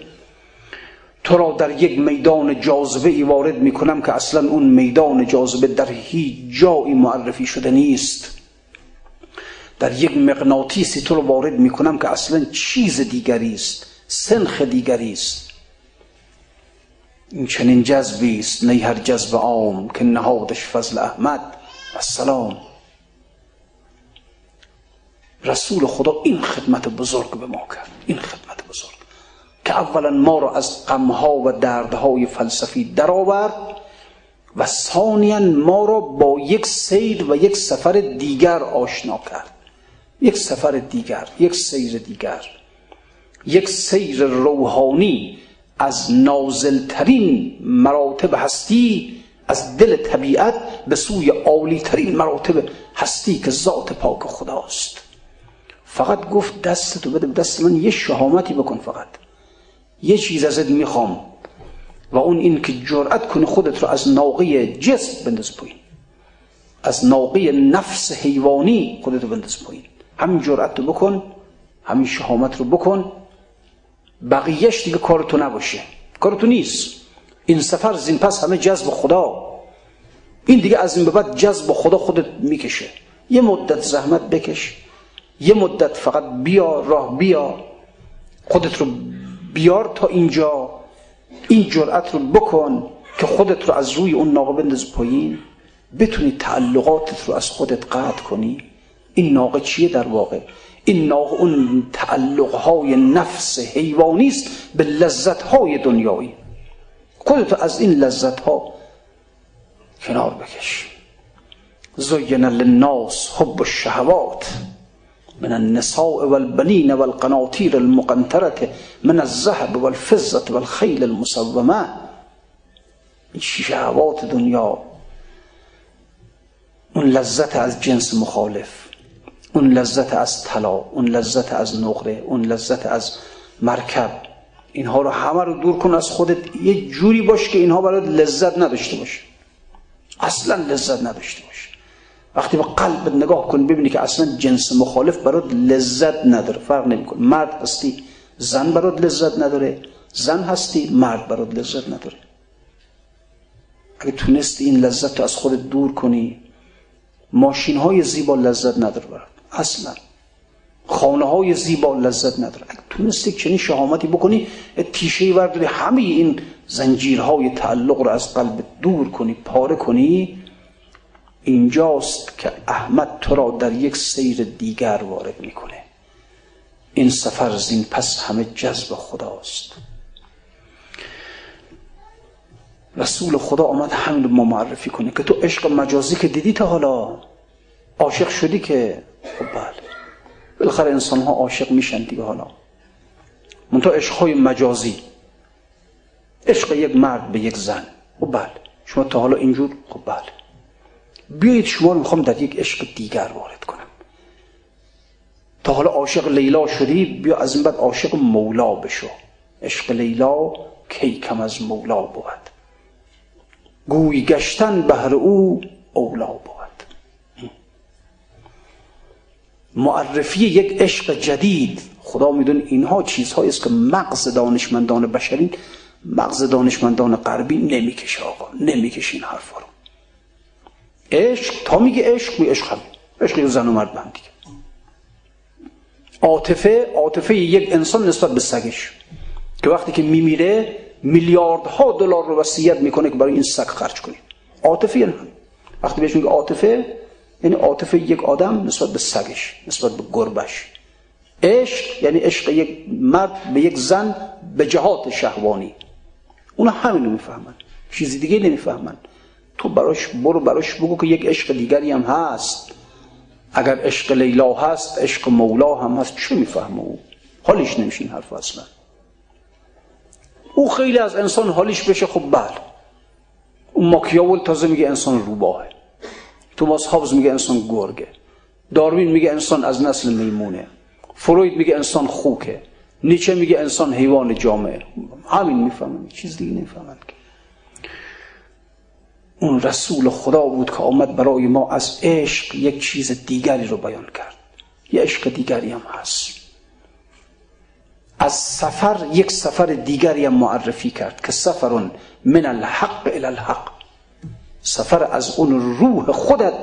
تو را در یک میدان جاذبه ای وارد می‌کنم که اصلا اون میدان جاذبه در هیچ جایی معرفی شده نیست. در یک مغناطیسی تو رو وارد می‌کنم که اصلا چیز دیگری است سنخ دیگری است. این چنین جذبی است نه هر جذب عام که نهادش فضل احمد. السلام. رسول خدا این خدمت بزرگ به ما کرد این خدمت بزرگ. که اولا ما را از غمها و دردهای فلسفی درآورد و ثانیا ما را با یک سیر و یک سفر دیگر آشنا کرد. یک سفر دیگر یک سیر دیگر یک سیر روحانی از نازلترین مراتب هستی از دل طبیعت به سوی عالیترین مراتب هستی که ذات پاک خداست. فقط گفت دست تو بده دست من یه شهامتی بکن فقط. یه چیز ازت می‌خوام و اون این که جرأت کنی خودت رو از ناقه جسم بنداز پایین. از ناقه نفس حیوانی خودت رو بنداز پایین. همین جرأت رو بکن همین شهامت رو بکن. بقیهش دیگه کار تو نباشه کار تو نیست. این سفر زین پس همه جذب خدا. این دیگه از این به بعد جذب خدا خودت می‌کشه. یه مدت زحمت بکش یه مدت فقط بیا راه بیا. خودت رو بیار تا اینجا. این جرأت رو بکن که خودت رو از روی اون ناقه بنداز پایین. بتونی تعلقاتت رو از خودت قطع کنی. این ناقه چیه در واقع؟ این ناقه اون تعلقهای نفس حیوانی است به لذتهای دنیایی. خودت از این لذتها کنار بکش. زین للناس حب الشهوات من النساء والبنين والقناطير المقنطرة من الذهب والفضة والخيل المسومة. این شهوات دنیا اون لذت از جنس مخالف. اون لذت از طلا اون لذت از نقره اون لذت از مرکب اینها رو همه رو دور کن از خودت یه جوری باش که اینها برای لذت نداشته باشه. اصلا لذت نداشته باشه. وقتی به قلب نگاه کن ببینی که اصلا جنس مخالف برات لذت نداره. فرق نمی‌کنه. مرد هستی زن برات لذت نداره. زن هستی مرد برات لذت نداره. اگه تونستی این لذت رو از خودت دور کنی ماشین های زیبا لذت نداره برات. اصلا. خانه های زیبا لذت نداره. اگه تونستی چنین شهامتی بکنی تیشه ورداری همه این زنجیرهای تعلق رو از قلب دور کنی پاره کنی. اینجاست که احمد تو را در یک سیر دیگر وارد می‌کنه. این سفر زین پس همه جذب خداست. رسول خدا آمد همین رو معرفی کنه که تو عشق مجازی که دیدی تا حالا؟ عاشق شدی که؟ بله. بالاخره انسان ها عاشق میشن دیگه حالا. منتها عشق های مجازی. عشق یک مرد به یک زن. خب بله. شما تا حالا اینجور؟ خب بله. بیایید شما رو می‌خوام در یک عشق دیگر وارد کنم. تا حالا عاشق لیلا شدی بیا از این بعد عاشق مولا بشو. عشق لیلا کی کم از مولا بود. گوی گشتن بهر او اولا بود. معرفی یک عشق جدید. خدا میدون اینها چیزهایی است که مغز دانشمندان بشری مغز دانشمندان غربی نمی‌کشه آقا نمی‌کشه این حرفا رو. عشق تا میگه عشق می عشق هم عشق یه زن و مرد عاطفه عاطفه یک انسان نسبت به سگش. که وقتی که میمیره میلیاردها دلار رو وصیت می‌کنه که برای این سگ خرج کنید عاطفه یعنی وقتی بهش میگه عاطفه یعنی عاطفه یک آدم نسبت به سگش نسبت به گربش عشق یعنی عشق یک مرد به یک زن به جهات شهوانی. اونا همین رو می‌فهمن. چیزی دیگه نمی‌فهمن. تو براش برو براش بگو که یک عشق دیگری هم هست. اگر عشق لیلا هست عشق مولا هم هست چه می‌فهمه او؟ حالیش نمیشه این حرف اصلا. او خیلی از انسان حالیش بشه خب بله. اون ماکیاول تازه میگه انسان روباهه. توماس هابز میگه انسان گرگه. داروین میگه انسان از نسل میمونه. فروید میگه انسان خوکه. نیچه میگه انسان حیوان جامعه. همین می‌فهمن چیز دیگه نمی‌فهمن که. اون رسول خدا بود که آمد برای ما از عشق یک چیز دیگری رو بیان کرد. یه عشق دیگری هم هست. از سفر یک سفر دیگری هم معرفی کرد که سفر من الحق الى الحق. سفر از اون روح خودت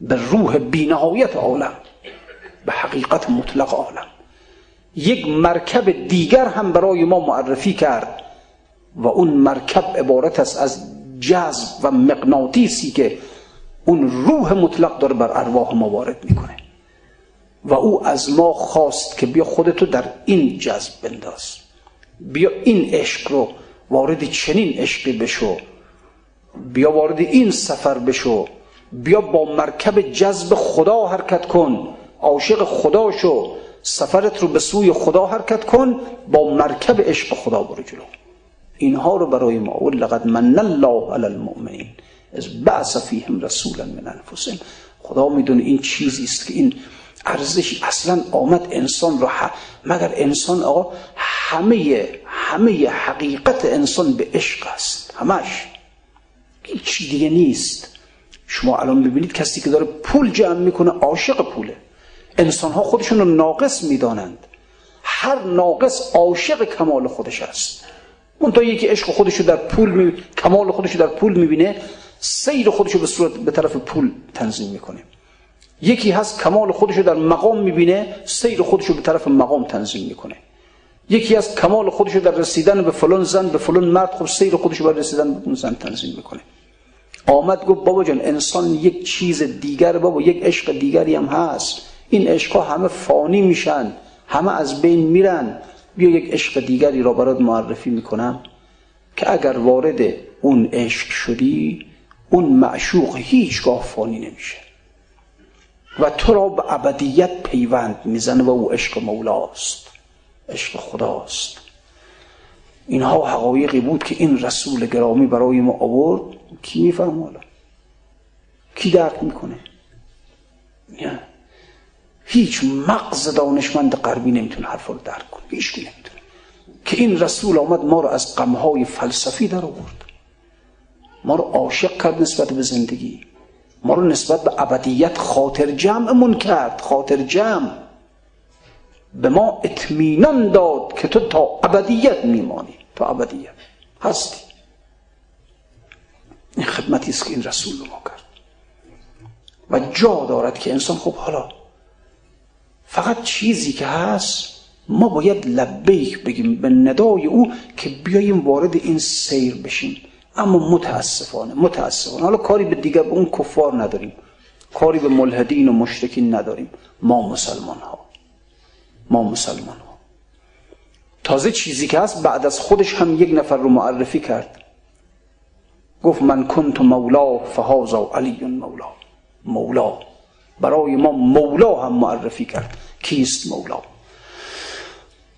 به روح بینهایت عالم به حقیقت مطلق عالم. یک مرکب دیگر هم برای ما معرفی کرد و اون مرکب عبارت است از جذب و مغناطیسی که اون روح مطلق داره بر ارواح ما وارد می‌کنه. و او از ما خواست که بیا خودتو در این جذب بنداز. بیا این عشق رو وارد چنین عشقی بشو بیا وارد این سفر بشو. بیا با مرکب جذب خدا حرکت کن. عاشق خدا شو. سفرت رو به سوی خدا حرکت کن. با مرکب عشق خدا برو جلو. اینها رو برای ما. اول لقد من الله علی المؤمنین. از بعث فیهم رسولا من انفسهم. خدا می‌دونه این چیزی است که این ارزش اصلا آمد انسان رو مگر انسان آقا همه همه حقیقت انسان به عشق است. همش. هیچ دیگه نیست. شما الان ببینید کسی که داره پول جمع می‌کنه عاشق پوله. انسان ها خودشون رو ناقص می‌دانند. هر ناقص عاشق کمال خودش است. تا یکی عشق خودشو در پول می... کمال خودشو در پول می‌بینه سیر خودشو به صورت به طرف پول تنظیم می‌کنه. یکی هست کمال خودشو در مقام می‌بینه سیر خودشو به طرف مقام تنظیم می‌کنه. یکی از کمال خودشو در رسیدن به فلان زن به فلان مرد خب سیر خودشو بر رسیدن به اون زن تنظیم می‌کنه. آمد گفت بابا جان انسان یک چیز دیگر بابا یک عشق دیگری هم هست. این عشق ها همه فانی میشن همه از بین میرن. بیا یک عشق دیگری را برات معرفی می‌کنم که اگر وارد اون عشق شدی اون معشوق هیچگاه فانی نمیشه. و تو را به ابدیت پیوند می‌زنه و او عشق مولاست عشق خداست. اینها حقایقی بود که این رسول گرامی برای ما آورد. کی میفهم حالا؟ کی درک می‌کنه؟ نه. هیچ مغز دانشمند غربی نمی‌تونه حرف رو درک کنه. هیچ نمی‌تونه. که این رسول آمد ما رو از غمهای فلسفی در آورد. ما رو عاشق کرد نسبت به زندگی. ما رو نسبت به ابدیت خاطر جمعمون کرد. خاطر جمع. به ما اطمینان داد که تو تا ابدیت میمانی. تا ابدیت. هستی. این خدمتی است که این رسول ما کرد. و جا دارد که انسان خب حالا فقط چیزی که هست ما باید لبیک بگیم به ندای او که بیاییم وارد این سیر بشیم. اما متاسفانه متاسفانه. حالا کاری به دیگر به اون کفار نداریم. کاری به ملحدین و مشرکین نداریم. ما مسلمان ها ما مسلمان ها تازه چیزی که هست بعد از خودش هم یک نفر رو معرفی کرد. گفت من کنت مولا فهازا علی مولا. مولا. برای ما مولا هم معرفی کرد. کیست مولا؟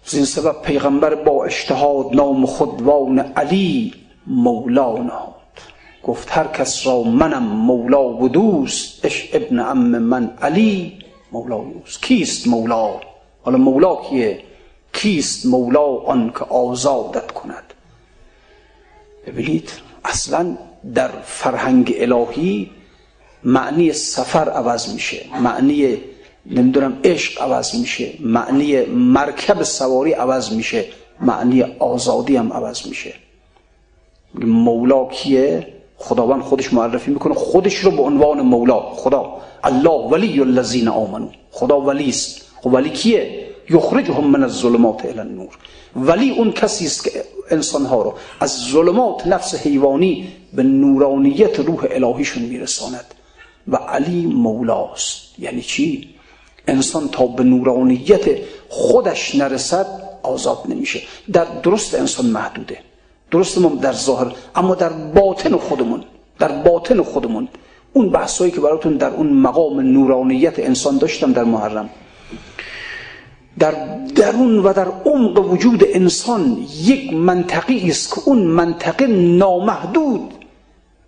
از این سبب پیغمبر با اجتهاد نام خودوان علی مولا نهاد. گفت هر کس را منم مولا و دوست اش ابن ام من علی مولا اوست. کیست مولا؟ حالا مولا کیه؟ کیست مولا آن که آزادت کند؟ ببینید اصلا در فرهنگ الهی معنی سفر عوض میشه معنی نمی‌دونم عشق عوض میشه معنی مرکب سواری عوض میشه معنی آزادی هم عوض میشه. مولا کیه؟ خداوند خودش معرفی می‌کنه خودش رو به عنوان مولا. خدا الله ولی الذین آمنو خدا ولی است. خب ولی کیه؟ یخرجهم من الظلمات الى النور. ولی اون کسی است که انسان ها رو از ظلمات نفس حیوانی به نورانیت روح الهیشون میرساند. و علی مولاست. یعنی چی؟ انسان تا به نورانیت خودش نرسد آزاد نمیشه. در درست انسان محدوده. درست ما در ظاهر اما در باطن خودمون در باطن خودمون. اون بحثایی که براتون در اون مقام نورانیت انسان داشتم در محرم. در درون و در عمق وجود انسان یک منطقی است که اون منطقه نامحدود.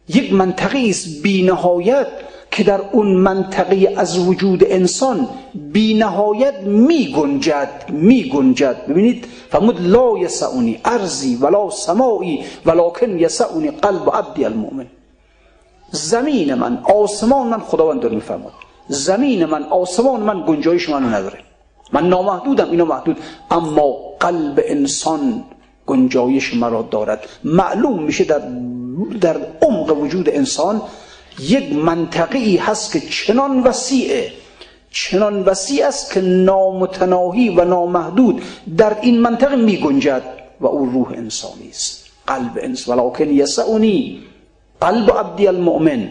یک منطقی است بینهایت که در اون منطقه از وجود انسان بی نهایت می گنجد می گنجد ببینید فرمود لا یسعونی ارزی ولا سمایی ولکن یسعونی قلب عبدی المؤمن. زمین من آسمان من خداوند داره میفرماد زمین من آسمان من گنجایش منو نداره. من نامحدودم اینا محدود. اما قلب انسان گنجایش مرا دارد. معلوم میشه در در عمق وجود انسان یک منطقی هست که چنان وسیعه. چنان وسیع است که نامتناهی و نامحدود در این منطقه می گنجد و او روح انسانی است. قلب انسان ولکن یسعونی قلب عبدی المؤمن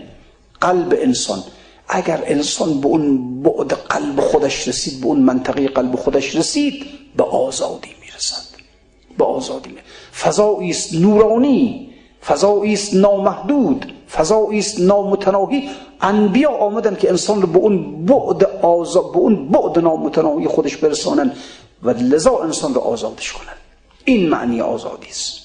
قلب انسان. اگر انسان به اون بعد قلب خودش رسید به اون منطقه قلب خودش رسید به آزادی می‌رسد. به آزادی می‌رسد فضایی نورانی فضایی است نامحدود فضایی است نامتناهی. انبیا آمدن که انسان رو به اون بعد آزاد به اون بعد نامتناهی خودش برسانن و لذا انسان رو آزادش کنن. این معنی آزادی است.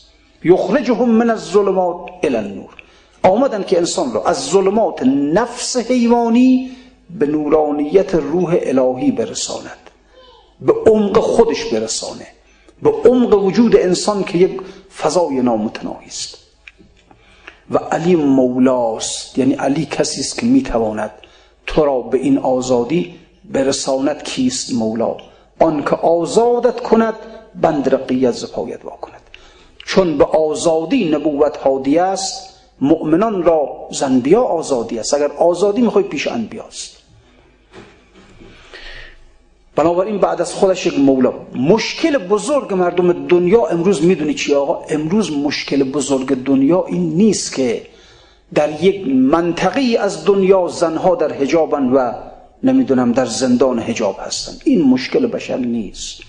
یخرجهم من الظلمات الى النور. آمدن که انسان رو از ظلمات نفس حیوانی به نورانیت روح الهی برساند. به عمق خودش برسانه. به عمق وجود انسان که یک فضای نامتناهی است. و علی مولاست یعنی علی کسی است که می‌تواند تو را به این آزادی برساند کیست مولا؟ آن که آزادت کند بند رقیت زپایت وا کند چون به آزادی نبوت حادی است مؤمنان را زنبیا آزادی است. اگر آزادی می‌خوای پیش انبیاست بنابراین بعد از خودش یک مولا. مشکل بزرگ مردم دنیا امروز می‌دونی چی آقا؟ امروز مشکل بزرگ دنیا این نیست که در یک منطقه از دنیا زنها در حجابن و نمی‌دونم در زندان حجاب هستن. این مشکل بشر نیست.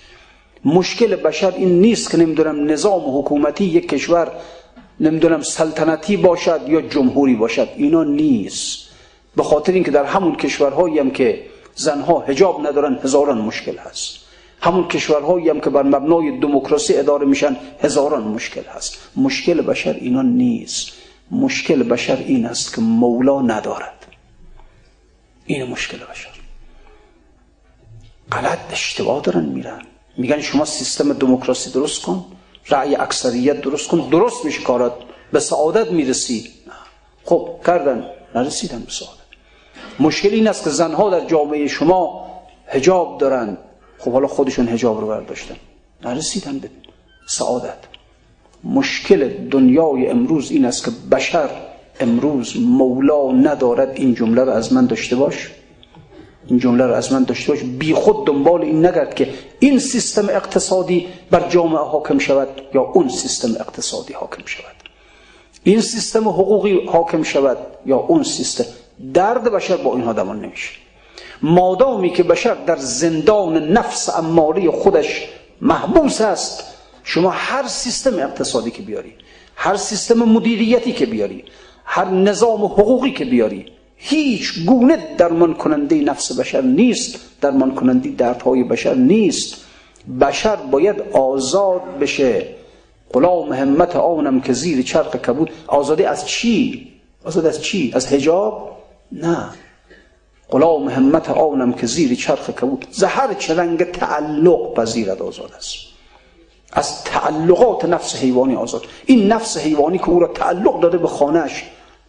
مشکل بشر این نیست که نمی‌دونم نظام حکومتی یک کشور نمی‌دونم سلطنتی باشد یا جمهوری باشد اینا نیست. به خاطر اینکه در همون کشورهایی هم که زنها حجاب ندارن هزاران مشکل هست. همون کشورهایی هم که بر مبنای دموکراسی اداره میشن هزاران مشکل هست. مشکل بشر اینا نیست. مشکل بشر این است که مولا ندارد. این مشکل بشر. غلط اشتباه دارن میرن. میگن شما سیستم دموکراسی درست کن. رأی اکثریت درست کن درست میشه کارات. به سعادت می‌رسی خب کردن. نرسیدن به سعادت. مشکل این است که زنها در جامعه شما هجاب دارن. خب حالا خودشون هجاب رو برداشتن. نرسیدن به سعادت. مشکل دنیای امروز این است که بشر امروز مولا ندارد این جمله رو از من داشته باش. این جمله رو از من داشته باش. بی خود دنبال این نگرد که این سیستم اقتصادی بر جامعه حاکم شود یا اون سیستم اقتصادی حاکم شود؟ این سیستم حقوقی حاکم شود یا اون سیستم؟ درد بشر با اینها دمان نمیشه. مادامی که بشر در زندان نفس اماری خودش محبوس است شما هر سیستم اقتصادی که بیاری هر سیستم مدیریتی که بیاری هر نظام حقوقی که بیاری هیچ گونه درمان کننده نفس بشر نیست درمان کننده دردهای بشر نیست. بشر باید آزاد بشه. غلام همت آنم که زیر چرخ کبود. آزادی از چی؟ آزاد از چی؟ از هجاب؟ نه. غلام همت آنم که زیر چرخ کبود. زهر چه رنگ تعلق پذیرد آزاد است. از تعلقات نفس حیوانی آزاد. این نفس حیوانی که او را تعلق داده به خانهش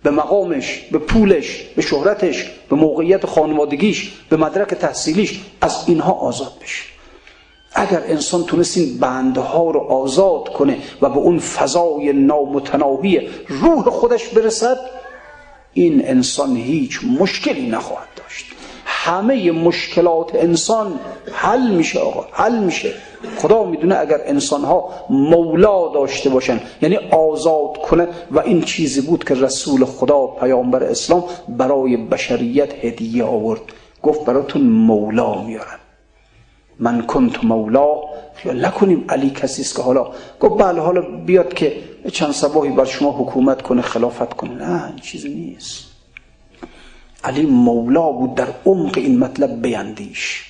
به مقامش به پولش به شهرتش به موقعیت خانوادگیش به مدرک تحصیلیش از اینها آزاد بشه. اگر انسان تونست این بندها رو آزاد کنه و به اون فضای نامتناهی روح خودش برسد این انسان هیچ مشکلی نخواهد همه مشکلات انسان حل میشه آقا حل میشه. خدا می‌دونه اگر انسان ها مولا داشته باشن یعنی آزاد کنه و این چیزی بود که رسول خدا پیامبر اسلام برای بشریت هدیه آورد. گفت براتون مولا میارن من کنت مولا. خیال نکنیم علی کسی است که حالا گفت بله حالا بیاد که چند سباهی بر شما حکومت کنه خلافت کنه. نه این چیزی نیست. علی مولا بود در عمق این مطلب بیندیش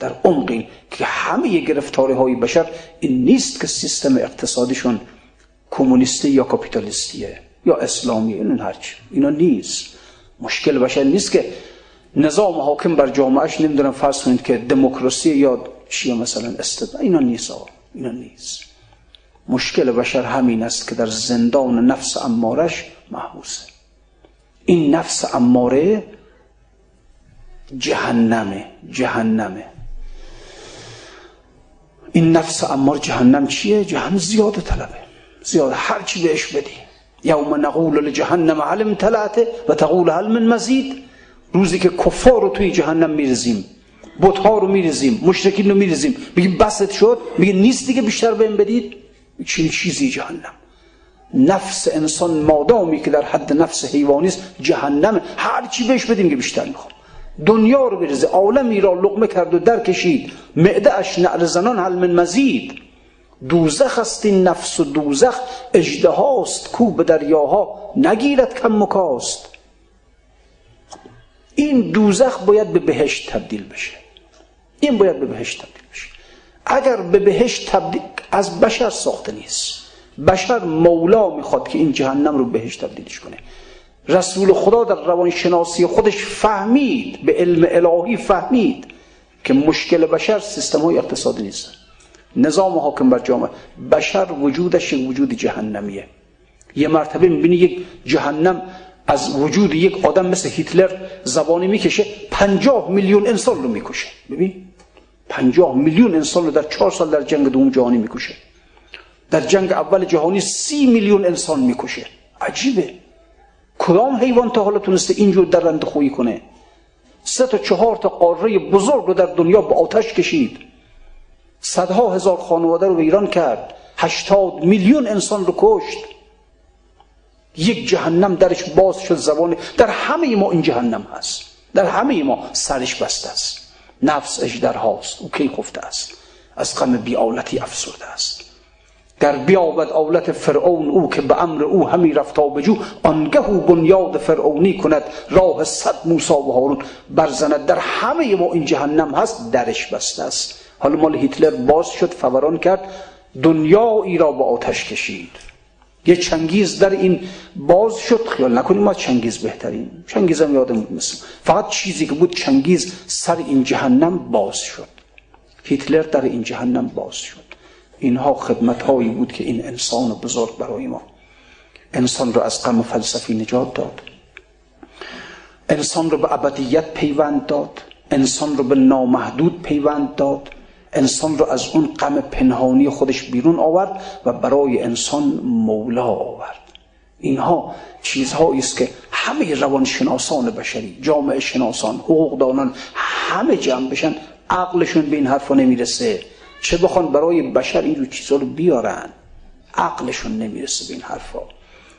در عمق این که همه گرفتاری های بشر این نیست که سیستم اقتصادیشون کمونیستی یا کاپیتالیستیه یا اسلامیه این هرچی اینا نیست. مشکل بشر نیست که نظام حاکم بر جامعهش نمی‌دونم فرض کنید که دموکراسی یا چیه مثلا استد. اینا نیست اینا نیست. مشکل بشر همین است که در زندان نفس امارش محبوسه. این نفس اماره جهنمه جهنمه. این نفس امار جهنم چیه؟ جهنم زیاده طلبه. زیاده هر چی بهش بدی. یوم نقول لجهنم علم تلعته و تقول هل من مزید. روزی که کفار رو توی جهنم میرزیم بتها رو میرزیم مشرکین رو میرزیم بگیم بست شد میگه نیست دیگه بیشتر بهم بدید. چین چیزی جهنم. نفس انسان مادامی که در حد نفس حیوانی است جهنم هر چی بهش بدیم که بیشتر می‌خوام دنیا رو بریزه. عالمی را لقمه کرد و در کشید. معده اش نعر زنان هل من مزید. دوزخ است این نفس و دوزخ. اجده هاست کو به دریاها نگیرد کم مکاست این دوزخ باید به بهشت تبدیل بشه. این باید به بهشت تبدیل بشه. اگر به بهشت تبدیل از بشر ساخته نیست. بشر مولا می‌خواد که این جهنم رو بهشت تبدیلش کنه. رسول خدا در روانشناسی خودش فهمید به علم الهی فهمید که مشکل بشر سیستم های اقتصادی نیست. نظام حاکم بر جامعه. بشر وجودش وجود جهنمیه. یه مرتبه می‌بینی یک جهنم از وجود یک آدم مثل هیتلر زبانی می‌کشه پنجاه میلیون انسان رو می‌کشه. ببین؟ پنجاه میلیون انسان رو در چهار سال در جنگ دوم جهانی می‌کشه. در جنگ اول جهانی سی میلیون انسان می‌کشه. عجیبه. کدام حیوان تا حالا تونسته اینجور درنده خویی کنه؟ سه تا چهار تا قاره بزرگ رو در دنیا به آتش کشید. صدها هزار خانواده رو ویران کرد. هشتاد میلیون انسان رو کشت. یک جهنم درش باز شد زبان. در همه ما این جهنم هست. در همه ما سرش بسته است. نفس هاست. او کی خفته است؟ از غم بیالتی افسرده است. در بیابد آولت فرعون او که به امر او همی رفتا بجو آنگه او بنیاد فرعونی کند راه صد موسی و هارون برزند. در همه ما این جهنم هست درش بسته است. حالا مال هیتلر باز شد فوران کرد دنیا ای را به آتش کشید. یه چنگیز در این باز شد. خیال نکنیم ما چنگیز بهترین چنگیز هم یادم مثل فقط چیزی که بود چنگیز سر این جهنم باز شد. هیتلر در این جهنم باز شد. اینها خدمت هایی بود که این انسان بزرگ برای ما. انسان رو از غم فلسفی نجات داد. انسان رو به ابدیت پیوند داد. انسان رو به نامحدود پیوند داد. انسان رو از اون غم پنهانی خودش بیرون آورد و برای انسان مولا آورد. اینها چیزهایی است که همه روانشناسان بشری جامعه شناسان حقوقدانان همه جمع بشن عقلشون به این حرفا نمی‌رسه. چه بخوان برای بشر این رو چیزها رو بیارن عقلشون نمی‌رسه به این حرفا.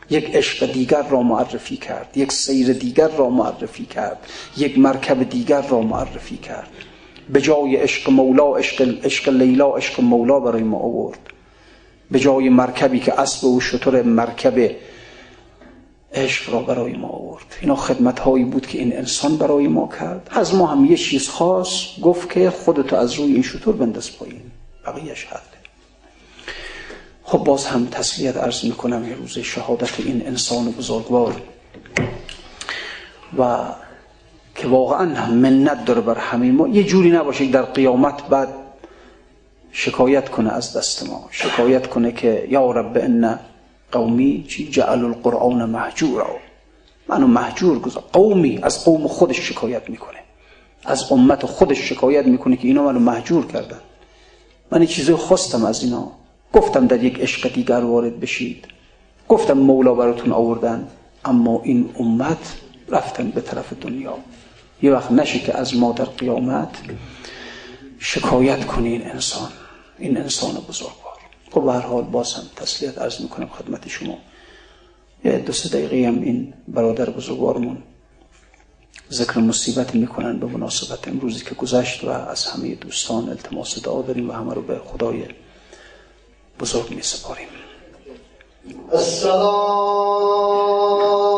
یک عشق دیگر را معرفی کرد یک سیر دیگر را معرفی کرد یک مرکب دیگر را معرفی کرد. به جای عشق مولا عشق, عشق لیلا عشق مولا برای ما آورد. به جای مرکبی که اسب و شطور مرکب عشق را برای ما آورد. اینا خدمت هایی بود که این انسان برای ما کرد. از ما هم یه چیز خاص گفت که خودتو از روی این شطور بنداز پایین. بقیهش حله. خب باز هم تسلیت عرض می‌کنم یه روز شهادت این انسان بزرگوار. و که واقعا هم منت داره بر همه ما. یه جوری نباشه در قیامت بعد شکایت کنه از دست ما. شکایت کنه که یا رب ان قومی چی جعل القرآن محجورا. منو محجور گذار قومی از قوم خودش شکایت می‌کنه. از امت خودش شکایت می‌کنه که اینا منو محجور کردن. من چیزی خواستم از اینا. گفتم در یک عشق دیگر وارد بشید. گفتم مولا براتون آوردن اما این امت رفتن به طرف دنیا. یه وقت نشه که از ما در قیامت شکایت کنی این انسان. این انسان بزرگوار. خب به هر حال باز تسلیت عرض می‌کنم خدمت شما. یه دو سه دقیقه هم این برادر بزرگوارمون ذکر مصیبت می‌کنن به مناسبت امروزی که گذشت و از همه دوستان التماس دعا داریم و همه رو به خدای بزرگ می سپاریم Yeah,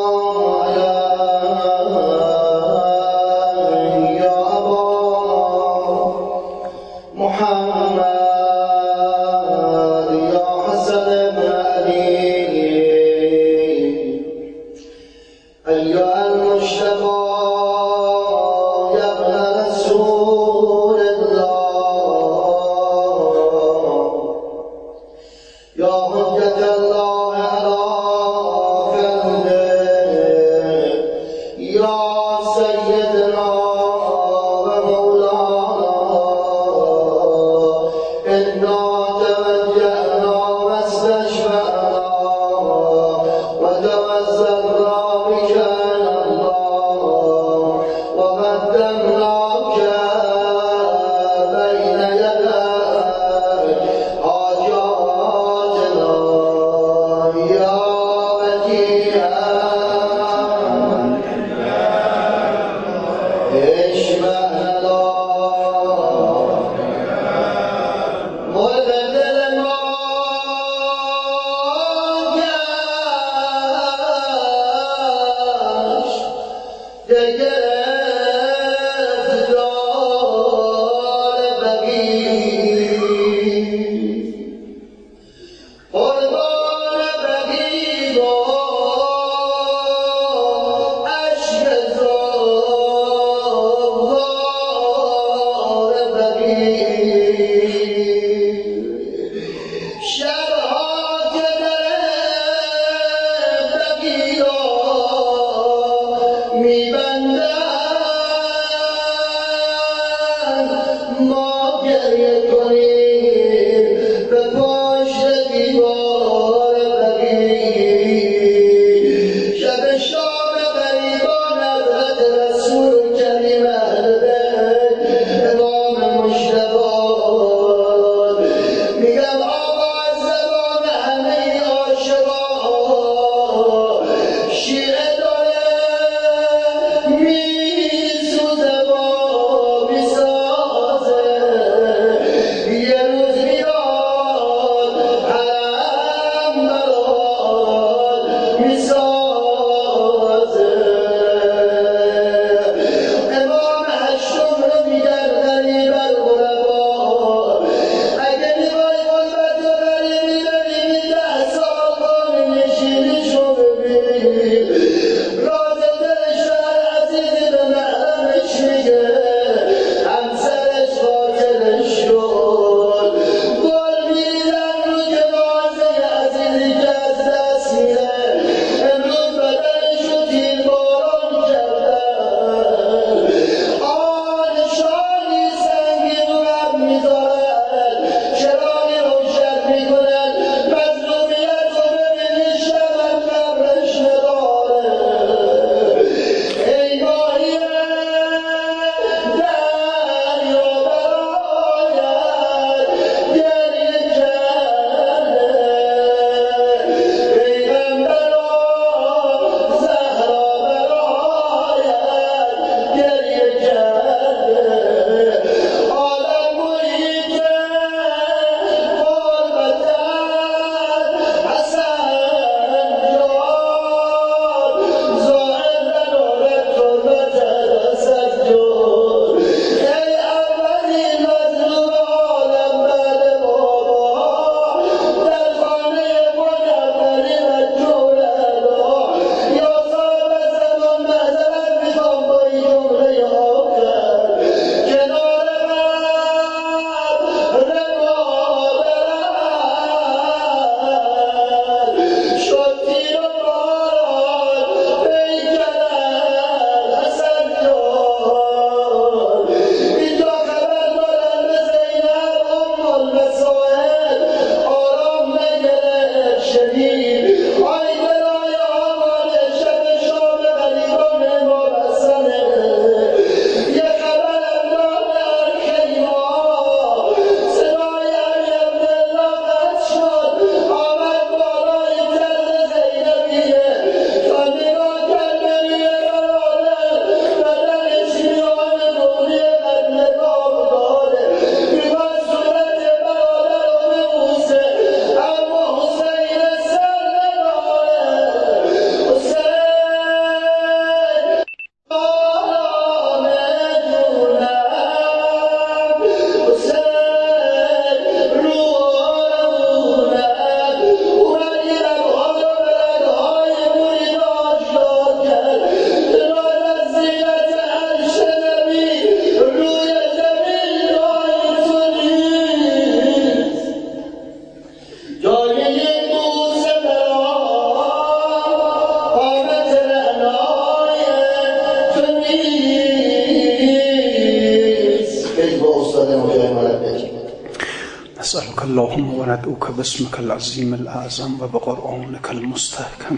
باسمك العظيم الأعظم وبقرآنك المستحكم.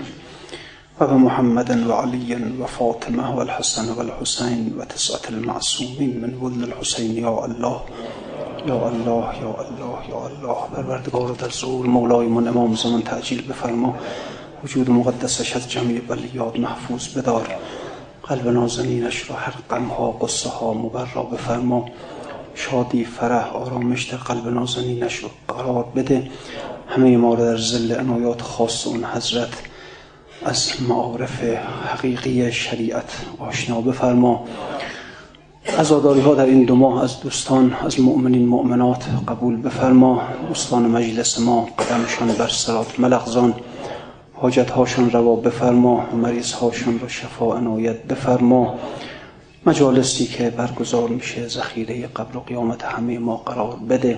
وبمحمد وعلي وفاطمة والحسن والحسين وتسعة المعصومين من ولد الحسين يا الله یا الله یا الله یا الله. پروردگار در ظهور مولای من امام زمان تعجیل بفرما. وجود مقدسش از جمعی بلیاد محفوظ بدار. قلب نازنینش را هر غمها قصه ها مبرا بفرما. شادی فرح آرامش در قلب نازنینش رو قرار بده. همه ما را در زل عنایات خاص اون حضرت از معارف حقیقی شریعت آشنا بفرما. عزاداری ها در این دو ماه از دوستان از مؤمنین مؤمنات قبول بفرما. دوستان مجلس ما قدمشان بر سرات ملغزان حاجت هاشان روا بفرما. مریض هاشان را شفا عنایت بفرما. مجالسی که برگزار میشه ذخیره قبل و قیامت همه ما قرار بده.